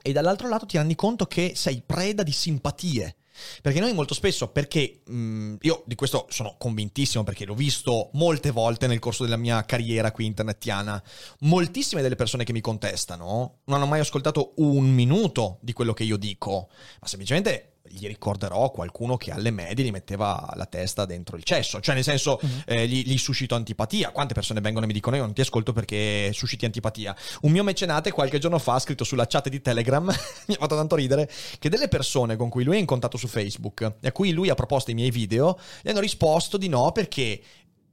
E dall'altro lato ti rendi conto che sei preda di simpatie. Perché noi molto spesso, perché mh, io di questo sono convintissimo perché l'ho visto molte volte nel corso della mia carriera qui internetiana, moltissime delle persone che mi contestano non hanno mai ascoltato un minuto di quello che io dico, ma semplicemente gli ricorderò qualcuno che alle medie gli metteva la testa dentro il cesso, cioè nel senso eh, gli, gli suscito antipatia. Quante persone vengono e mi dicono io non ti ascolto perché susciti antipatia. Un mio mecenate qualche giorno fa ha scritto sulla chat di Telegram, (laughs) mi ha fatto tanto ridere, che delle persone con cui lui è in contatto su Facebook e a cui lui ha proposto i miei video, gli hanno risposto di no perché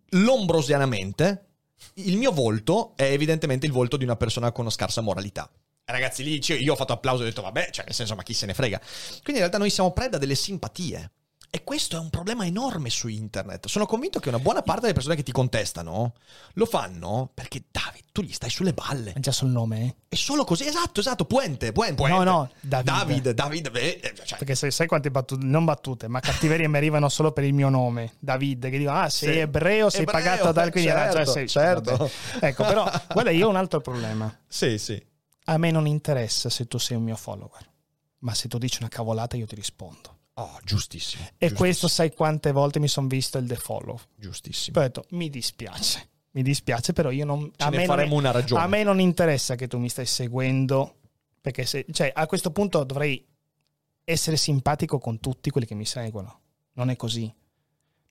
lombrosianamente il mio volto è evidentemente il volto di una persona con una scarsa moralità. Ragazzi, lì io ho fatto applauso e ho detto, vabbè, cioè, nel senso, ma chi se ne frega. Quindi in realtà noi siamo preda delle simpatie. E questo è un problema enorme su internet. Sono convinto che una buona parte delle persone che ti contestano lo fanno perché, David, tu gli stai sulle balle. È già sul nome, eh? È solo così, esatto, esatto, puente, puente. No, puente. no, David. David, David, beh, eh, cioè, Perché sai, sai quante battute, non battute, ma cattiverie mi arrivano solo per il mio nome, David, che dico, ah, sei Sì. ebreo, sei Ebreo, pagato dal... Quindi, certo, cioè, sei- certo. vabbè. Ecco, però, guarda, io ho un altro problema. Sì, sì. A me non interessa se tu sei un mio follower, ma se tu dici una cavolata io ti rispondo. Oh, giustissimo. E giustissimo, questo sai quante volte mi sono visto il defollow. Giustissimo. Poi ho detto, mi dispiace, mi dispiace, però io non... Ce a ne me non- faremo una ragione. A me non interessa che tu mi stai seguendo, perché se, cioè, a questo punto dovrei essere simpatico con tutti quelli che mi seguono. Non è così.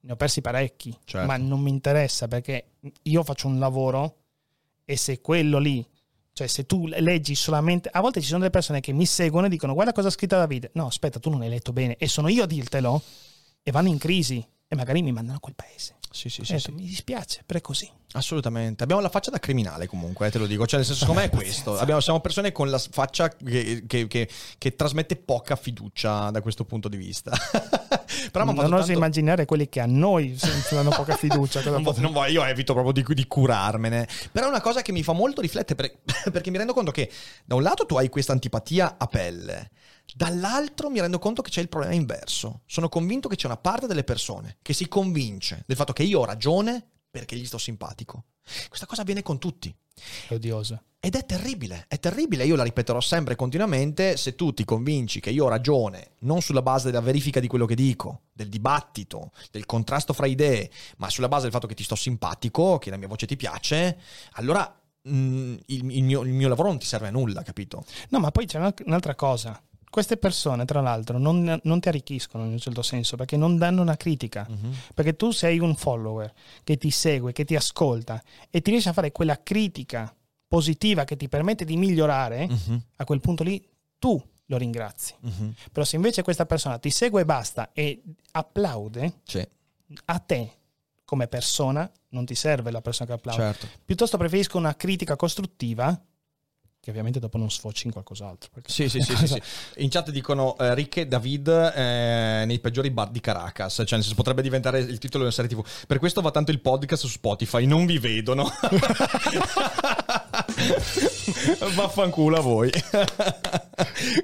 Ne ho persi parecchi, Certo. ma non mi interessa perché io faccio un lavoro e se quello lì, cioè se tu leggi solamente, a volte ci sono delle persone che mi seguono e dicono guarda cosa ha scritto Davide. No, aspetta, tu non hai letto bene e sono io a dirtelo e vanno in crisi e magari mi mandano a quel paese. Sì, sì, sì, ho sì. detto, Mi dispiace, però è così. Assolutamente. Abbiamo la faccia da criminale comunque, eh, te lo dico. Cioè, nel senso, secondo me è questo. Abbiamo- siamo persone con la faccia che, che- che- che trasmette poca fiducia da questo punto di vista. (laughs) Però non fatto oso tanto- immaginare quelli che a noi ci danno poca fiducia. (laughs) Non, pot- non voglio, io evito proprio di, di curarmene. Però è una cosa che mi fa molto riflettere per- (laughs) perché mi rendo conto che da un lato tu hai questa antipatia a pelle, dall'altro mi rendo conto che c'è il problema inverso. Sono convinto che c'è una parte delle persone che si convince del fatto che io ho ragione perché gli sto simpatico. Questa cosa avviene con tutti. È odioso. Ed è terribile, è terribile, io la ripeterò sempre e continuamente, se tu ti convinci che io ho ragione, non sulla base della verifica di quello che dico, del dibattito, del contrasto fra idee, ma sulla base del fatto che ti sto simpatico, che la mia voce ti piace, allora mm, il, il mio, il mio lavoro non ti serve a nulla, capito? No, ma poi c'è una- un'altra cosa. Queste persone, tra l'altro, non, non ti arricchiscono in un certo senso perché non danno una critica. Perché tu sei un follower che ti segue, che ti ascolta e ti riesci a fare quella critica positiva che ti permette di migliorare, Mhm, a quel punto lì tu lo ringrazi. mhm. Però se invece questa persona ti segue e basta e applaude, Sì, a te come persona non ti serve la persona che applaude. certo. Piuttosto preferisco una critica costruttiva che ovviamente dopo non sfoci in qualcos'altro. Sì, sì, (laughs) sì, sì, sì. In chat dicono eh, Ricche David eh, nei peggiori bar di Caracas, cioè senso potrebbe diventare il titolo di una serie TV. Per questo va tanto il podcast su Spotify, non vi vedono. (laughs) Vaffanculo a voi.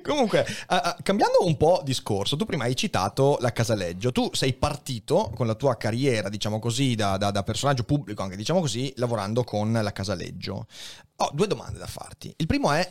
Comunque, ah, cambiando un po' discorso, tu prima hai citato la Casaleggio. Tu sei partito con la tua carriera, diciamo così, da, da- da personaggio pubblico, anche diciamo così, lavorando con la Casaleggio. Ho due domande da farti. Il primo è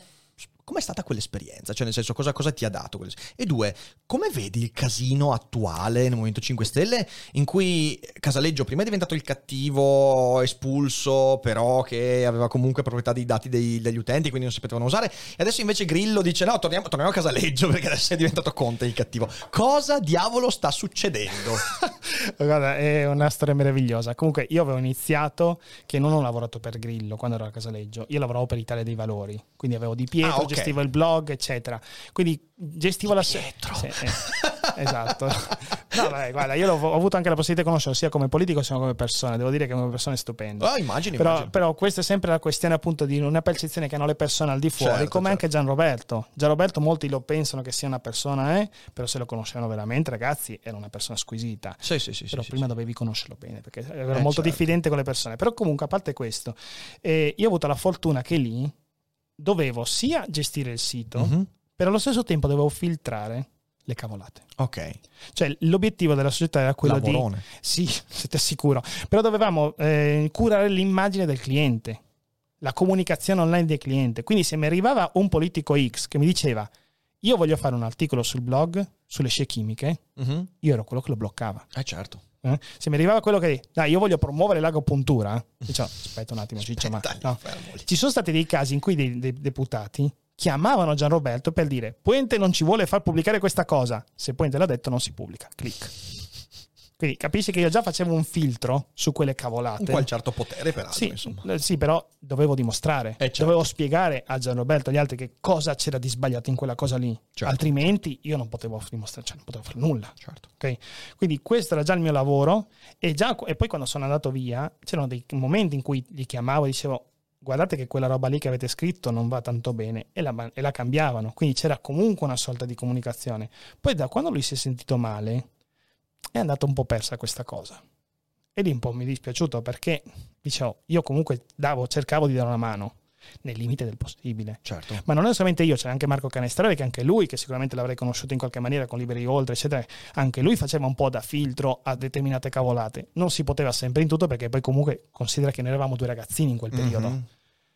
com'è stata quell'esperienza? Cioè, nel senso, cosa, cosa ti ha dato? E due, come vedi il casino attuale nel Movimento 5 Stelle in cui Casaleggio prima è diventato il cattivo espulso, però che aveva comunque proprietà dei dati dei- degli utenti, quindi non si potevano usare, e adesso invece Grillo dice no, torniamo, torniamo a Casaleggio (laughs) perché adesso è diventato Conte il cattivo. Cosa diavolo sta succedendo? (laughs) Guarda, è una storia meravigliosa. Comunque, io avevo iniziato che non ho lavorato per Grillo quando ero a Casaleggio, io lavoravo per Italia dei Valori, quindi avevo Di Pietro, Ah, ok. Gestivo il blog, eccetera. Quindi gestivo la Pietro. Sì, eh, esatto. No, vabbè, guarda, io ho avuto anche la possibilità di conoscerlo sia come politico sia come persona. Devo dire che è una persona stupenda. Ah, immagini, Però, immagini. però questa è sempre la questione appunto di una percezione che hanno le persone al di fuori, Certo, come certo. anche Gian Roberto. Gian Roberto molti lo pensano che sia una persona, eh, però se lo conoscevano veramente, ragazzi, era una persona squisita. Sì, sì, sì. Però sì, prima sì. dovevi conoscerlo bene perché ero Eh, molto certo. diffidente con le persone. Però comunque, a parte questo, eh, io ho avuto la fortuna che lì dovevo sia gestire il sito, Mhm. però allo stesso tempo dovevo filtrare le cavolate. Ok. Cioè, l'obiettivo della società era quello di Lavorone. sì, (laughs) se ti assicuro. Però dovevamo eh, curare l'immagine del cliente, la comunicazione online del cliente. Quindi se mi arrivava un politico X che mi diceva io voglio fare un articolo sul blog sulle scie chimiche, Mhm. io ero quello che lo bloccava. Eh, certo. Eh. Se mi arrivava quello che dai, io voglio promuovere l'agopuntura, dicevo, aspetta un attimo, Ciccio, ma no. Ci sono stati dei casi in cui dei, dei deputati chiamavano Gianroberto per dire Puente non ci vuole far pubblicare questa cosa. Se Puente l'ha detto non si pubblica. Clic. Quindi capisci che io già facevo un filtro su quelle cavolate. Un qual certo potere, peraltro, Sì, insomma. eh, sì, però dovevo dimostrare, Eh, certo. dovevo spiegare a Gianroberto e agli altri che cosa c'era di sbagliato in quella cosa lì. Certo. Altrimenti io non potevo dimostrare, cioè non potevo fare nulla. Certo. Ok? Quindi questo era già il mio lavoro e, già, e poi quando sono andato via c'erano dei momenti in cui li chiamavo e dicevo guardate che quella roba lì che avete scritto non va tanto bene e la, e la cambiavano, quindi c'era comunque una sorta di comunicazione. Poi da quando lui si è sentito male è andata un po' persa questa cosa. E lì un po' mi è dispiaciuto perché dicevo, io comunque davo, cercavo di dare una mano nel limite del possibile. Certo. Ma non è solamente io, c'è anche Marco Canestrale, che anche lui, che sicuramente l'avrei conosciuto in qualche maniera con Liberi Oltre, eccetera, anche lui faceva un po' da filtro a determinate cavolate. Non si poteva sempre in tutto perché poi comunque considera che noi eravamo due ragazzini in quel periodo. Mhm.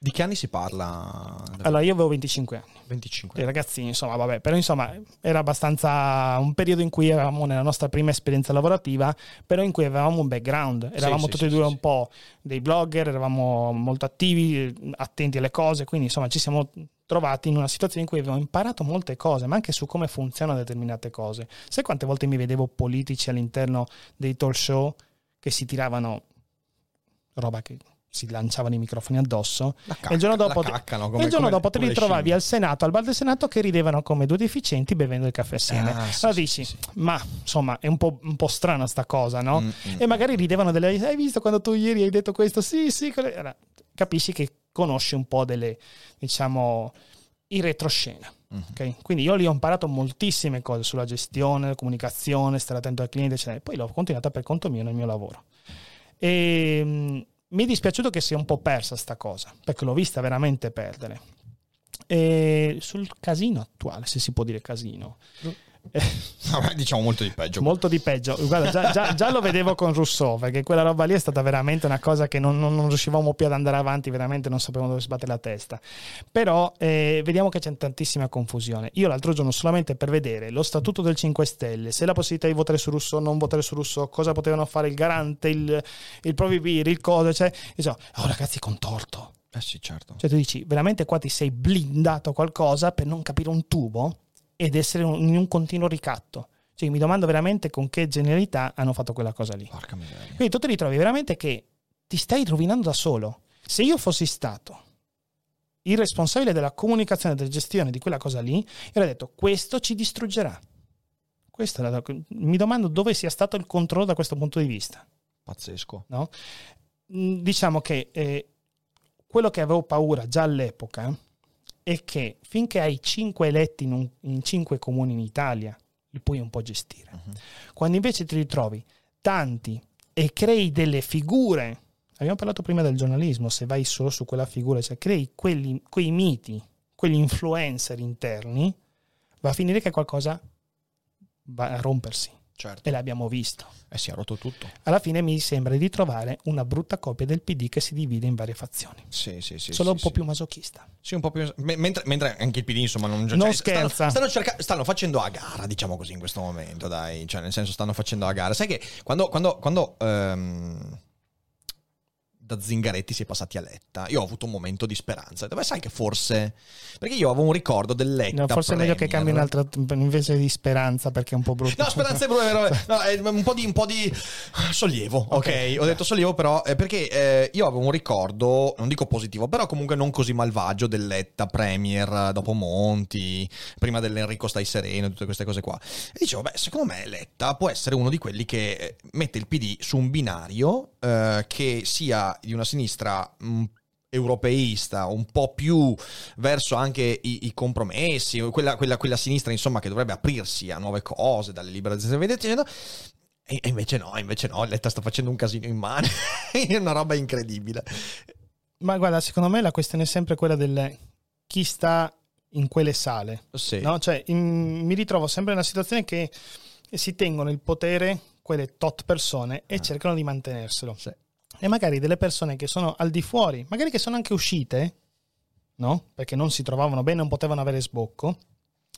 Di che anni si parla? Allora io avevo 25 anni, 25. i ragazzini insomma vabbè, però insomma era abbastanza un periodo in cui eravamo nella nostra prima esperienza lavorativa, però in cui avevamo un background, eravamo sì, tutti sì, e due sì, un po' dei blogger, eravamo molto attivi, attenti alle cose, quindi insomma ci siamo trovati in una situazione in cui abbiamo imparato molte cose, ma anche su come funzionano determinate cose. Sai quante volte mi vedevo politici all'interno dei talk show che si tiravano roba che si lanciavano i microfoni addosso La e il giorno cacca- dopo, caccano come- il giorno come- dopo te li trovavi al Senato, al bar del Senato, che ridevano come due deficienti bevendo il caffè assieme. Ah, sì, allora sì, dici, sì, ma insomma è un po', un po' strana sta cosa, no? Mm, mm. E magari ridevano delle... Hai visto quando tu ieri hai detto questo? Sì, sì. quelle-" Allora, capisci che conosci un po' delle, diciamo, in retroscena. Mhm. ok? Quindi io lì ho imparato moltissime cose sulla gestione, la comunicazione, stare attento al cliente, eccetera. Poi l'ho continuata per conto mio nel mio lavoro. E mh, mi è dispiaciuto che sia un po' persa sta cosa, perché l'ho vista veramente perdere. E sul casino attuale, se si può dire casino, (laughs) Vabbè, diciamo molto di peggio. molto di peggio. Guarda, già, già- già lo vedevo con Rousseau, perché quella roba lì è stata veramente una cosa che non, non- non riuscivamo più ad andare avanti, veramente non sapevamo dove sbattere la testa. Però eh, vediamo che c'è tantissima confusione. Io l'altro giorno, solamente per vedere lo statuto del 5 Stelle, se la possibilità di votare su Rousseau, non votare su Rousseau, cosa potevano fare il garante, il, il provibir, il cosa, cioè, dicevo, oh ragazzi, contorto. Eh sì, certo. Cioè tu dici, veramente qua ti sei blindato qualcosa per non capire un tubo ed essere un- in un continuo ricatto. Cioè mi domando veramente con che genialità hanno fatto quella cosa lì. Quindi tu ti ritrovi veramente che ti stai rovinando da solo. Se io fossi stato il responsabile della comunicazione e della gestione di quella cosa lì, io avrei detto questo ci distruggerà. La- mi domando dove sia stato il controllo da questo punto di vista. Pazzesco. no? Mm, Diciamo che eh, quello che avevo paura già all'epoca è che finché hai cinque eletti in, un- in cinque comuni in Italia, li puoi un po' gestire. Mhm. Quando invece ti ritrovi tanti e crei delle figure, abbiamo parlato prima del giornalismo, se vai solo su quella figura, cioè crei quelli, quei miti, quegli influencer interni, va a finire che qualcosa va a rompersi. Certo. E l'abbiamo visto. Eh si è rotto tutto. Alla fine mi sembra di trovare una brutta copia del PD che si divide in varie fazioni. Sì, sì, sì. Solo sì, un po' sì. più masochista. Sì, un po' più. me- Mentre, mentre anche il PD, insomma, non, cioè, Non stanno- scherza. Stanno, cerca- stanno facendo a gara, diciamo così, in questo momento, dai. Cioè, nel senso, stanno facendo a gara. Sai che quando, quando, quando ehm, da Zingaretti si è passati a Letta, io ho avuto un momento di speranza. Dove sai che forse. Perché io avevo un ricordo del Letta. No, forse è meglio che Premier. cambi un'altra invece di speranza perché è un po' brutto. No, speranza è brutta? (laughs) No, è un po' di, un po' di sollievo, ok? Ho detto sollievo, però, eh, perché eh, io avevo un ricordo, non dico positivo, però comunque non così malvagio del Letta Premier dopo Monti, prima dell'Enrico Stai Sereno, tutte queste cose qua. E dicevo, beh, secondo me Letta può essere uno di quelli che eh, mette il PD su un binario eh, che sia di una sinistra mh, europeista, un po' più verso anche i, i compromessi, quella, quella, quella sinistra insomma che dovrebbe aprirsi a nuove cose, dalle liberalizzazioni, dicendo, e e invece no, invece no, Letta sta facendo un casino in mano, (laughs) è una roba incredibile. Ma guarda, secondo me la questione è sempre quella del chi sta in quelle sale. Sì. No? Cioè, in- mi ritrovo sempre in una situazione che si tengono il potere quelle tot persone e cercano di mantenerselo. Ah. Sì. E magari delle persone che sono al di fuori, magari che sono anche uscite, no? Perché non si trovavano bene, non potevano avere sbocco,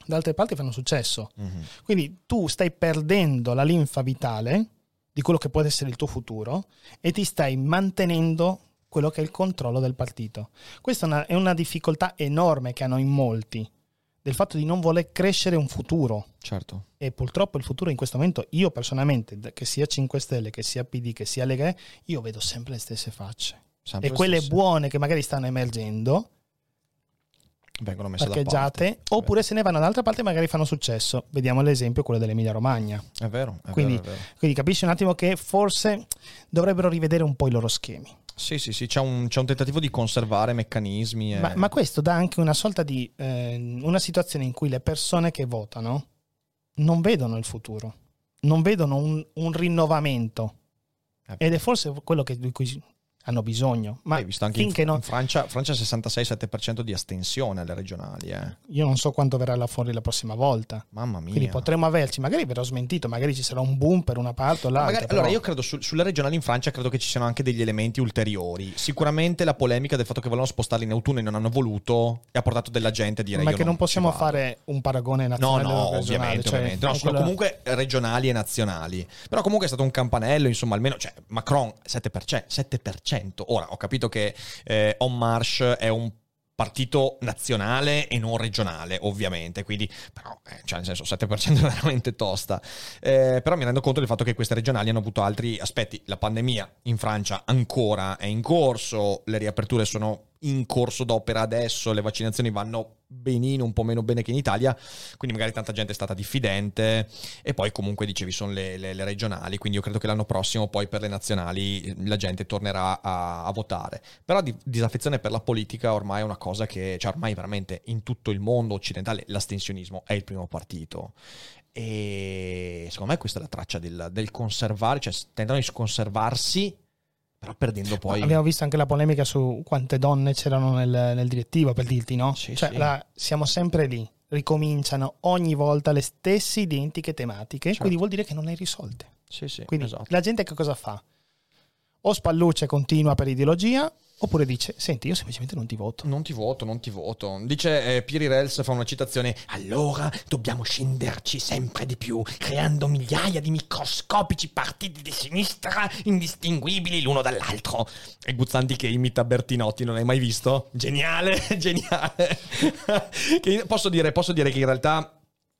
da altre parti fanno successo. Mhm. Quindi tu stai perdendo la linfa vitale di quello che può essere il tuo futuro e ti stai mantenendo quello che è il controllo del partito. Questa è una, è una difficoltà enorme che hanno in molti, del fatto di non voler crescere un futuro. Certo. E purtroppo il futuro in questo momento, io personalmente, che sia 5 Stelle, che sia PD, che sia Lega, io vedo sempre le stesse facce. Sempre e quelle stesso. buone che magari stanno emergendo, vengono messe da parcheggiate, parte. oppure se ne vanno dall'altra parte e magari fanno successo. Vediamo l'esempio, quello dell'Emilia Romagna. È vero, è Quindi- vero, è vero. Quindi capisci un attimo che forse dovrebbero rivedere un po' i loro schemi. Sì, sì, sì, c'è un, c'è un tentativo di conservare meccanismi. e- Ma, ma questo dà anche una sorta di eh, una situazione in cui le persone che votano non vedono il futuro, non vedono un, un rinnovamento. Eh. Ed è forse quello che, di cui hanno bisogno. Ma Hai visto anche in, non, in Francia, Francia 66-7% di astensione alle regionali, eh. io non so quanto verrà là fuori la prossima volta. Mamma mia. Quindi potremmo averci, magari verrò smentito, magari ci sarà un boom per una parte o l'altra. Magari- però- allora, io credo su- sulle regionali in Francia credo che ci siano anche degli elementi ulteriori. Sicuramente la polemica del fatto che volevano spostarli in autunno e non hanno voluto e ha portato della gente a dire ma che non ci possiamo fare un paragone No, nazionale no, o regionale. ovviamente, cioè, ovviamente. No, sono quella- comunque regionali e nazionali. Però comunque è stato un campanello, insomma, almeno, cioè, Macron 7%, 7%. Ora, ho capito che eh, En Marche è un partito nazionale e non regionale, ovviamente, quindi, però, eh, cioè, nel senso, 7% è veramente tosta. Eh, però mi rendo conto del fatto che queste regionali hanno avuto altri aspetti. La pandemia in Francia ancora è in corso, le riaperture sono in corso d'opera adesso, le vaccinazioni vanno benino, un po' meno bene che in Italia, quindi magari tanta gente è stata diffidente e poi comunque dicevi sono le, le- le regionali, quindi io credo che l'anno prossimo poi per le nazionali eh, la gente tornerà a, a votare. Però di, disaffezione per la politica ormai è una cosa che, cioè ormai veramente in tutto il mondo occidentale l'astensionismo è il primo partito. E secondo me questa è la traccia del, del conservare, cioè tentano di conservarsi, però perdendo poi... Abbiamo visto anche la polemica su quante donne c'erano nel, nel direttivo per dirti, no? Sì, cioè, sì. la- siamo sempre lì, ricominciano ogni volta le stesse identiche tematiche, Certo. quindi vuol dire che non le hai risolte. Sì, sì, Quindi esatto. la gente che cosa fa? O spalluccia e continua per ideologia, oppure dice, senti, io semplicemente non ti voto. Non ti voto, non ti voto. Dice eh, Piri Rels, fa una citazione. Allora dobbiamo scenderci sempre di più, creando migliaia di microscopici partiti di sinistra indistinguibili l'uno dall'altro. E Guzzanti che imita Bertinotti, non hai mai visto? Geniale, (laughs) geniale. Posso, dire, posso dire che in realtà.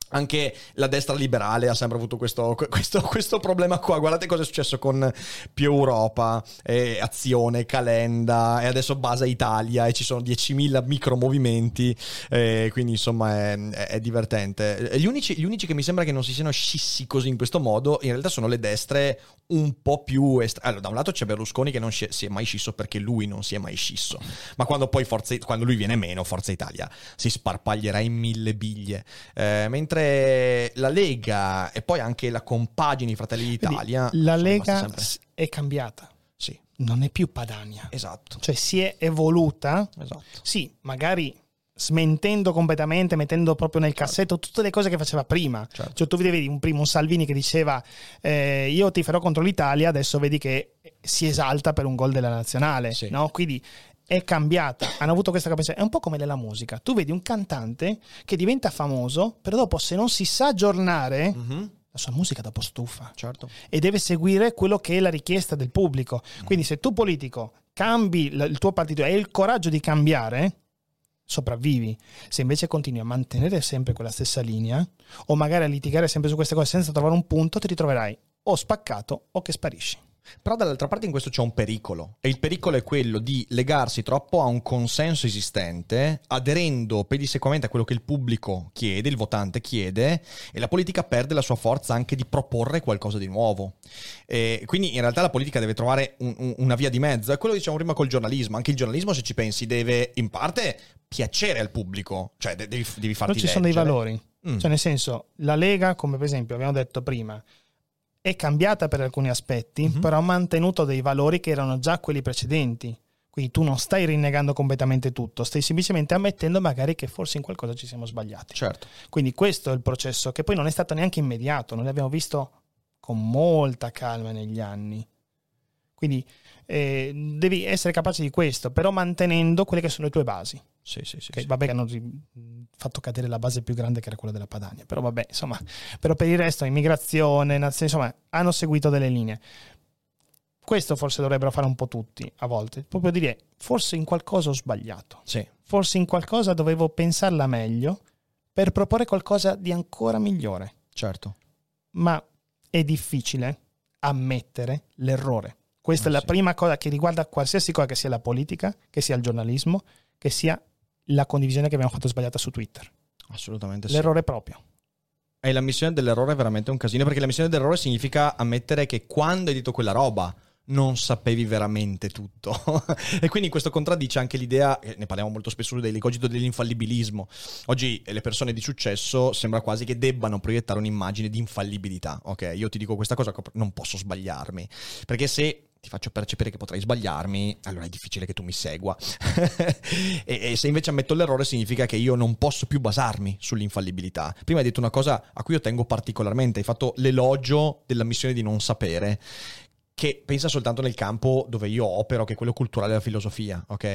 Anche la destra liberale ha sempre avuto questo, questo- (laughs) questo problema qua. Guardate cosa è successo con Più Europa, eh, Azione, Calenda e adesso Basa Italia e ci sono 10.000 micromovimenti, eh, quindi insomma è, è- divertente. Gli unici, gli unici che mi sembra che non si siano scissi così in questo modo in realtà sono le destre un po' più... Est- allora, da un lato c'è Berlusconi che non si è, si è mai scisso perché lui non si è mai scisso, ma quando poi Forza, quando lui viene meno, Forza Italia si sparpaglierà in mille biglie. Eh, mentre la Lega e poi anche la compagine Fratelli d'Italia... Quindi la Lega è cambiata, Sì, non è più Padania. esatto. Cioè si è evoluta, Esatto. sì, magari smentendo completamente, mettendo proprio nel cassetto tutte le cose che faceva prima. Certo. Cioè, tu vedevi un primo un Salvini che diceva eh, io ti farò contro l'Italia, adesso vedi che si esalta per un gol della nazionale. Sì. No? Quindi è cambiata, hanno avuto questa capacità. È un po' come nella musica. Tu vedi un cantante che diventa famoso, però dopo se non si sa aggiornare, Mhm, la sua musica dopo stufa Certo. e deve seguire quello che è la richiesta del pubblico. Quindi se tu politico cambi il tuo partito e hai il coraggio di cambiare, sopravvivi. Se invece continui a mantenere sempre quella stessa linea o magari a litigare sempre su queste cose senza trovare un punto, ti ritroverai o spaccato o che sparisci. Però dall'altra parte in questo c'è un pericolo e il pericolo è quello di legarsi troppo a un consenso esistente, aderendo pedissequamente a quello che il pubblico chiede, il votante chiede e la politica perde la sua forza anche di proporre qualcosa di nuovo. E quindi in realtà la politica deve trovare un- un- una via di mezzo, è quello che diciamo prima col giornalismo, anche il giornalismo se ci pensi deve in parte piacere al pubblico, cioè de- devi, devi farti Però ci sono dei leggere. valori. Mm. Cioè, nel senso, la Lega, come per esempio abbiamo detto prima, è cambiata per alcuni aspetti, Mhm. però ha mantenuto dei valori che erano già quelli precedenti. Quindi tu non stai rinnegando completamente tutto, stai semplicemente ammettendo magari che forse in qualcosa ci siamo sbagliati. Certo. Quindi questo è il processo che poi non è stato neanche immediato, noi l'abbiamo visto con molta calma negli anni. Quindi eh, devi essere capace di questo, però mantenendo quelle che sono le tue basi. Sì, sì, sì. Che sì. vabbè che hanno fatto cadere la base più grande che era quella della Padania, però vabbè, insomma, però per il resto immigrazione, nazione, insomma, hanno seguito delle linee. Questo forse dovrebbero fare un po' tutti a volte, proprio dire forse in qualcosa ho sbagliato, Sì. forse in qualcosa dovevo pensarla meglio per proporre qualcosa di ancora migliore, Certo. ma è difficile ammettere l'errore. Questa Ah, è la sì. prima cosa che riguarda qualsiasi cosa che sia la politica, che sia il giornalismo, che sia la condivisione che abbiamo fatto sbagliata su Twitter. Assolutamente sì. L'errore proprio. E la missione dell'errore è veramente un casino, perché la missione dell'errore significa ammettere che quando hai detto quella roba non sapevi veramente tutto. (laughs) e quindi questo contraddice anche l'idea, e ne parliamo molto spesso dell'ecogito dell'infallibilismo. Oggi le persone di successo sembra quasi che debbano proiettare un'immagine di infallibilità. Ok, io ti dico questa cosa, non posso sbagliarmi. Perché se ti faccio percepire che potrei sbagliarmi, allora è difficile che tu mi segua. (laughs) e, e se invece ammetto l'errore significa che io non posso più basarmi sull'infallibilità. Prima hai detto una cosa a cui io tengo particolarmente, hai fatto l'elogio della missione di non sapere che pensa soltanto nel campo dove io opero, che è quello culturale della filosofia, ok?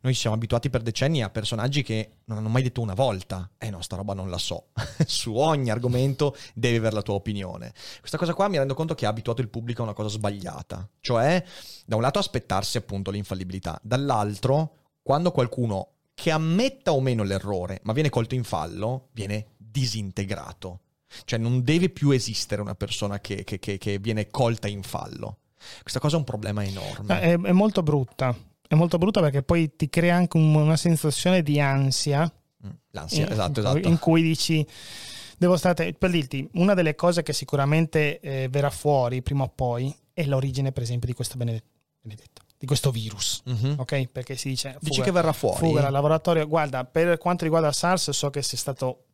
Noi ci siamo abituati per decenni a personaggi che non hanno mai detto una volta, eh no, sta roba non la so. (laughs) Su ogni argomento devi avere la tua opinione. Questa cosa qua mi rendo conto che ha abituato il pubblico a una cosa sbagliata, cioè da un lato aspettarsi appunto l'infallibilità, dall'altro quando qualcuno che ammetta o meno l'errore, ma viene colto in fallo, viene disintegrato. Cioè non deve più esistere una persona che, che- che- che viene colta in fallo. Questa cosa è un problema enorme. È, è molto brutta. È molto brutta perché poi ti crea anche un- una sensazione di ansia. Mm, L'ansia, in- esatto, in, esatto. In cui dici. Devo stare. Per dirti, una delle cose che sicuramente eh, verrà fuori prima o poi è l'origine, per esempio, di questo benedetto. benedetto, di questo virus. Mhm. Ok? Perché si dice. Dici fuga- che verrà fuori? Fuga dal laboratorio. Guarda, per quanto riguarda il SARS, so che sia stato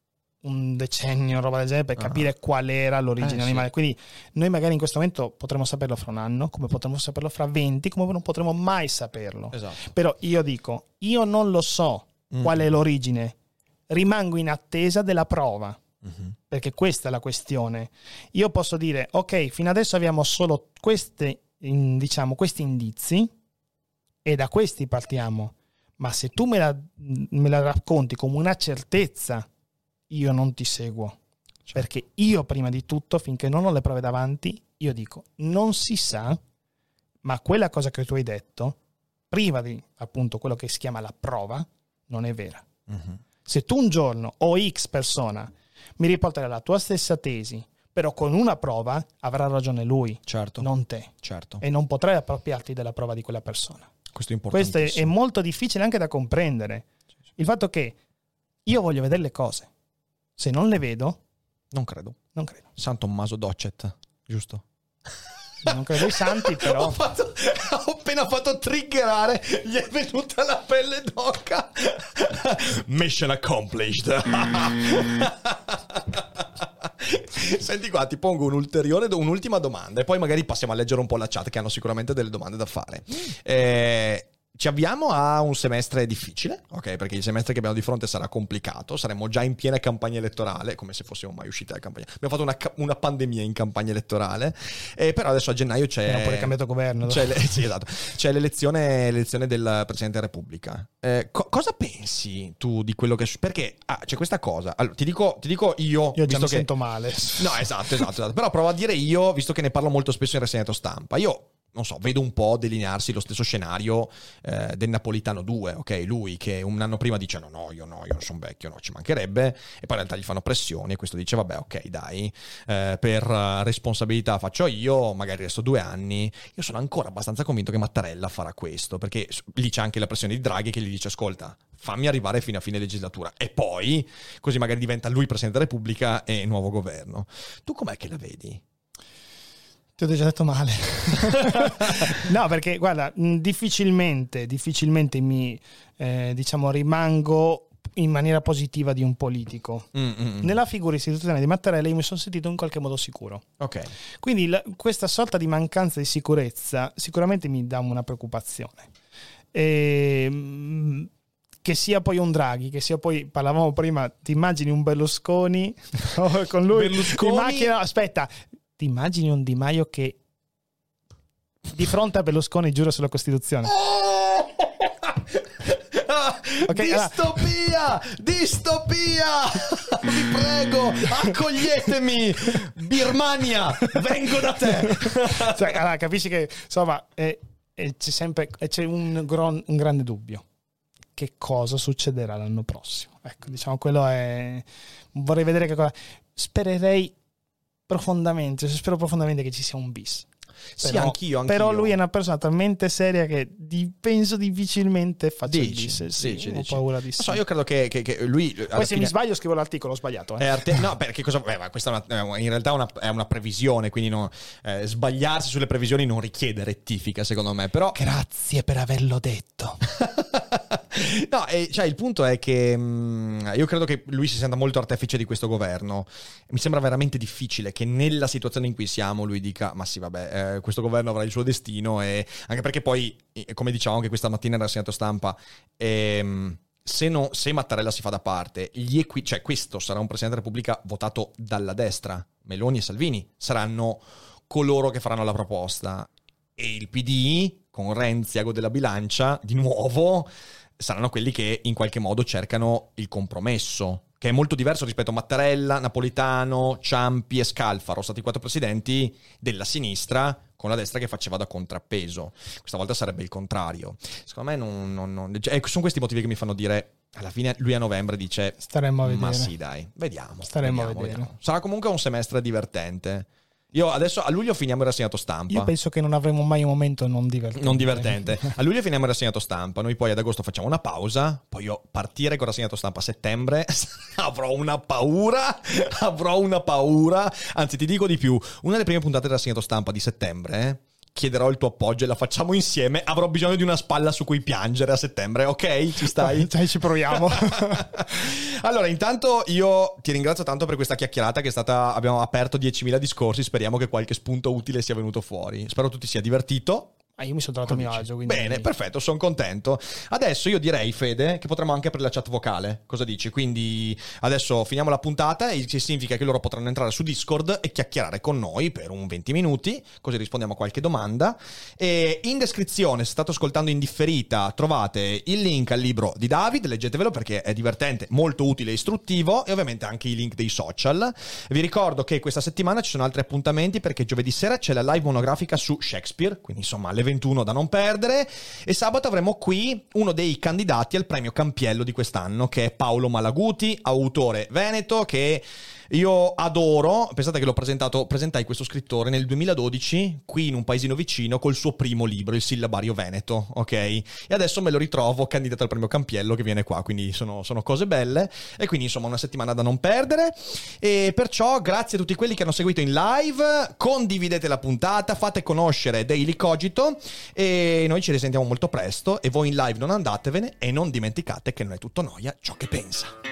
un decennio, roba del genere, per Ah. capire qual era l'origine Eh, sì. animale. Quindi noi magari in questo momento potremmo saperlo fra un anno, come potremmo saperlo fra 20, come non potremo mai saperlo. Esatto. Però io dico, io non lo so Mm. qual è l'origine, rimango in attesa della prova. Mhm. Perché questa è la questione. Io posso dire, ok, fino adesso abbiamo solo queste, diciamo, questi indizi e da questi partiamo. Ma se tu me la, me la racconti come una certezza, io non ti seguo. Certo. Perché io prima di tutto, finché non ho le prove davanti, io dico, non si sa, ma quella cosa che tu hai detto, prima di appunto quello che si chiama la prova, non è vera. Mhm. Se tu un giorno o X persona mi riporterà la tua stessa tesi, però con una prova, avrà ragione lui, Certo, non te. certo. E non potrai appropriarti della prova di quella persona. Questo è Questo è, molto difficile anche da comprendere. Il fatto che io voglio vedere le cose. Se non le vedo, Non credo. non credo. San Tommaso Docet, giusto? (laughs) Non credo ai santi, ho, però... fatto- ho appena fatto triggerare, gli è venuta la pelle d'oca. Mission accomplished. Senti qua, ti pongo un'ulteriore, un'ultima domanda e poi magari passiamo a leggere un po' la chat che hanno sicuramente delle domande da fare. Eh, ci avviamo a un semestre difficile, ok? Perché il semestre che abbiamo di fronte sarà complicato, saremo già in piena campagna elettorale, come se fossimo mai usciti dalla campagna. Abbiamo fatto una, una pandemia in campagna elettorale, eh, però adesso a gennaio c'è... Abbiamo pure cambiato governo. C'è, le, (laughs) sì, esatto. c'è l'elezione, l'elezione, del Presidente della Repubblica. Eh, co- cosa pensi tu di quello che... Perché ah, c'è questa cosa. Allora, ti, dico, ti dico io... Io già mi che... sento male. No, esatto, esatto, esatto. Però provo a dire io, visto che ne parlo molto spesso in rassegnato stampa. Io non so, vedo un po' delinearsi lo stesso scenario eh, del Napolitano 2, ok? Lui che un anno prima dice no, no, io no, io non sono vecchio, no, ci mancherebbe, e poi in realtà gli fanno pressioni e questo dice vabbè, ok, dai, eh, per responsabilità faccio io, magari resto due anni. Io sono ancora abbastanza convinto che Mattarella farà questo, perché lì c'è anche la pressione di Draghi che gli dice ascolta, fammi arrivare fino a fine legislatura e poi così magari diventa lui Presidente della Repubblica e nuovo governo. Tu com'è che la vedi? Ti ho già detto male. (laughs) no, perché guarda, difficilmente, difficilmente mi eh, diciamo rimango in maniera positiva di un politico. Mm-hmm. Nella figura istituzionale di Mattarella io mi sono sentito in qualche modo sicuro. Ok. Quindi la, questa sorta di mancanza di sicurezza sicuramente mi dà una preoccupazione. E, ehm, che sia poi un Draghi, che sia poi, parlavamo prima, ti immagini un Berlusconi (laughs) con lui Berlusconi... in macchina, aspetta, ti immagini un Di Maio che di fronte a Berlusconi giura sulla Costituzione? (laughs) Okay, distopia! Allora. Distopia! Vi prego, accoglietemi! Birmania, vengo da te! (laughs) cioè, allora, capisci che insomma è, è, c'è sempre c'è un, gron, un, grande dubbio. Che cosa succederà l'anno prossimo? Ecco, diciamo, quello è. Vorrei vedere che cosa. Spererei profondamente, spero profondamente che ci sia un bis. Però, sì, anch'io, anch'io, Però lui è una persona talmente seria che di, penso difficilmente faccia dici, il bis. Sì, dici, ho dici. paura di sì. So, io credo che, che, che lui... Poi se fine... mi sbaglio scrivo l'articolo, ho sbagliato. Eh. Arte... no, perché cosa... Beh, questa è una, in realtà è una, è una previsione, quindi no, eh, sbagliarsi sulle previsioni non richiede rettifica, secondo me. Però... Grazie per averlo detto. (laughs) no, e, cioè, il punto è che mh, mm, io credo che lui si senta molto artefice di questo governo. Mi sembra veramente difficile che nella situazione in cui siamo lui dica, ma sì, vabbè, eh, questo governo avrà il suo destino e anche perché poi, come diciamo anche questa mattina nella segnato stampa, ehm, se, no, se, Mattarella si fa da parte, equi- cioè questo sarà un Presidente della Repubblica votato dalla destra, Meloni e Salvini saranno coloro che faranno la proposta e il PD con Renzi ago della bilancia di nuovo saranno quelli che in qualche modo cercano il compromesso, che è molto diverso rispetto a Mattarella, Napolitano, Ciampi e Scalfaro, stati i quattro presidenti della sinistra con la destra che faceva da contrappeso. Questa volta sarebbe il contrario. Secondo me non, non, non cioè, sono questi i motivi che mi fanno dire alla fine lui a novembre dice staremmo a vedere. Ma sì, dai, vediamo. Staremmo vediamo, a vedere. Vediamo. Sarà comunque un semestre divertente. Io adesso a luglio finiamo il rassegnato stampa. Io penso che non avremo mai un momento non divertente. Non divertente. A luglio finiamo il rassegnato stampa. Noi poi ad agosto facciamo una pausa. Poi io partire con il rassegnato stampa a settembre. (laughs) avrò una paura. (laughs) avrò una paura. Anzi, ti dico di più. Una delle prime puntate del rassegnato stampa di settembre. Chiederò il tuo appoggio e la facciamo insieme. Avrò bisogno di una spalla su cui piangere a settembre, ok? Ci stai? (laughs) Dai, ci proviamo. (laughs) allora, intanto io ti ringrazio tanto per questa chiacchierata che è stata. Abbiamo aperto 10.000 discorsi. Speriamo che qualche spunto utile sia venuto fuori. Spero tu ti sia divertito. Ah, io mi sono trovato a mio agio. Quindi... Bene, perfetto, sono contento. Adesso io direi, Fede, che potremmo anche aprire la chat vocale. Cosa dici? Quindi adesso finiamo la puntata e che significa che loro potranno entrare su Discord e chiacchierare con noi per un 20 minuti, così rispondiamo a qualche domanda. E in descrizione, se state ascoltando in differita, trovate il link al libro di David, leggetevelo perché è divertente, molto utile e istruttivo, e ovviamente anche i link dei social. Vi ricordo che questa settimana ci sono altri appuntamenti perché giovedì sera c'è la live monografica su Shakespeare, quindi insomma le 21 da non perdere. E sabato avremo qui uno dei candidati al premio Campiello di quest'anno, che è Paolo Malaguti, autore veneto, che io adoro, pensate che l'ho presentato, presentai questo scrittore nel 2012 qui in un paesino vicino col suo primo libro, il sillabario veneto, ok? E adesso me lo ritrovo candidato al premio Campiello che viene qua, quindi sono, sono cose belle e quindi insomma una settimana da non perdere e perciò grazie a tutti quelli che hanno seguito in live, condividete la puntata, fate conoscere Daily Cogito e noi ci risentiamo molto presto e voi in live non andatevene e non dimenticate che non è tutto noia ciò che pensa.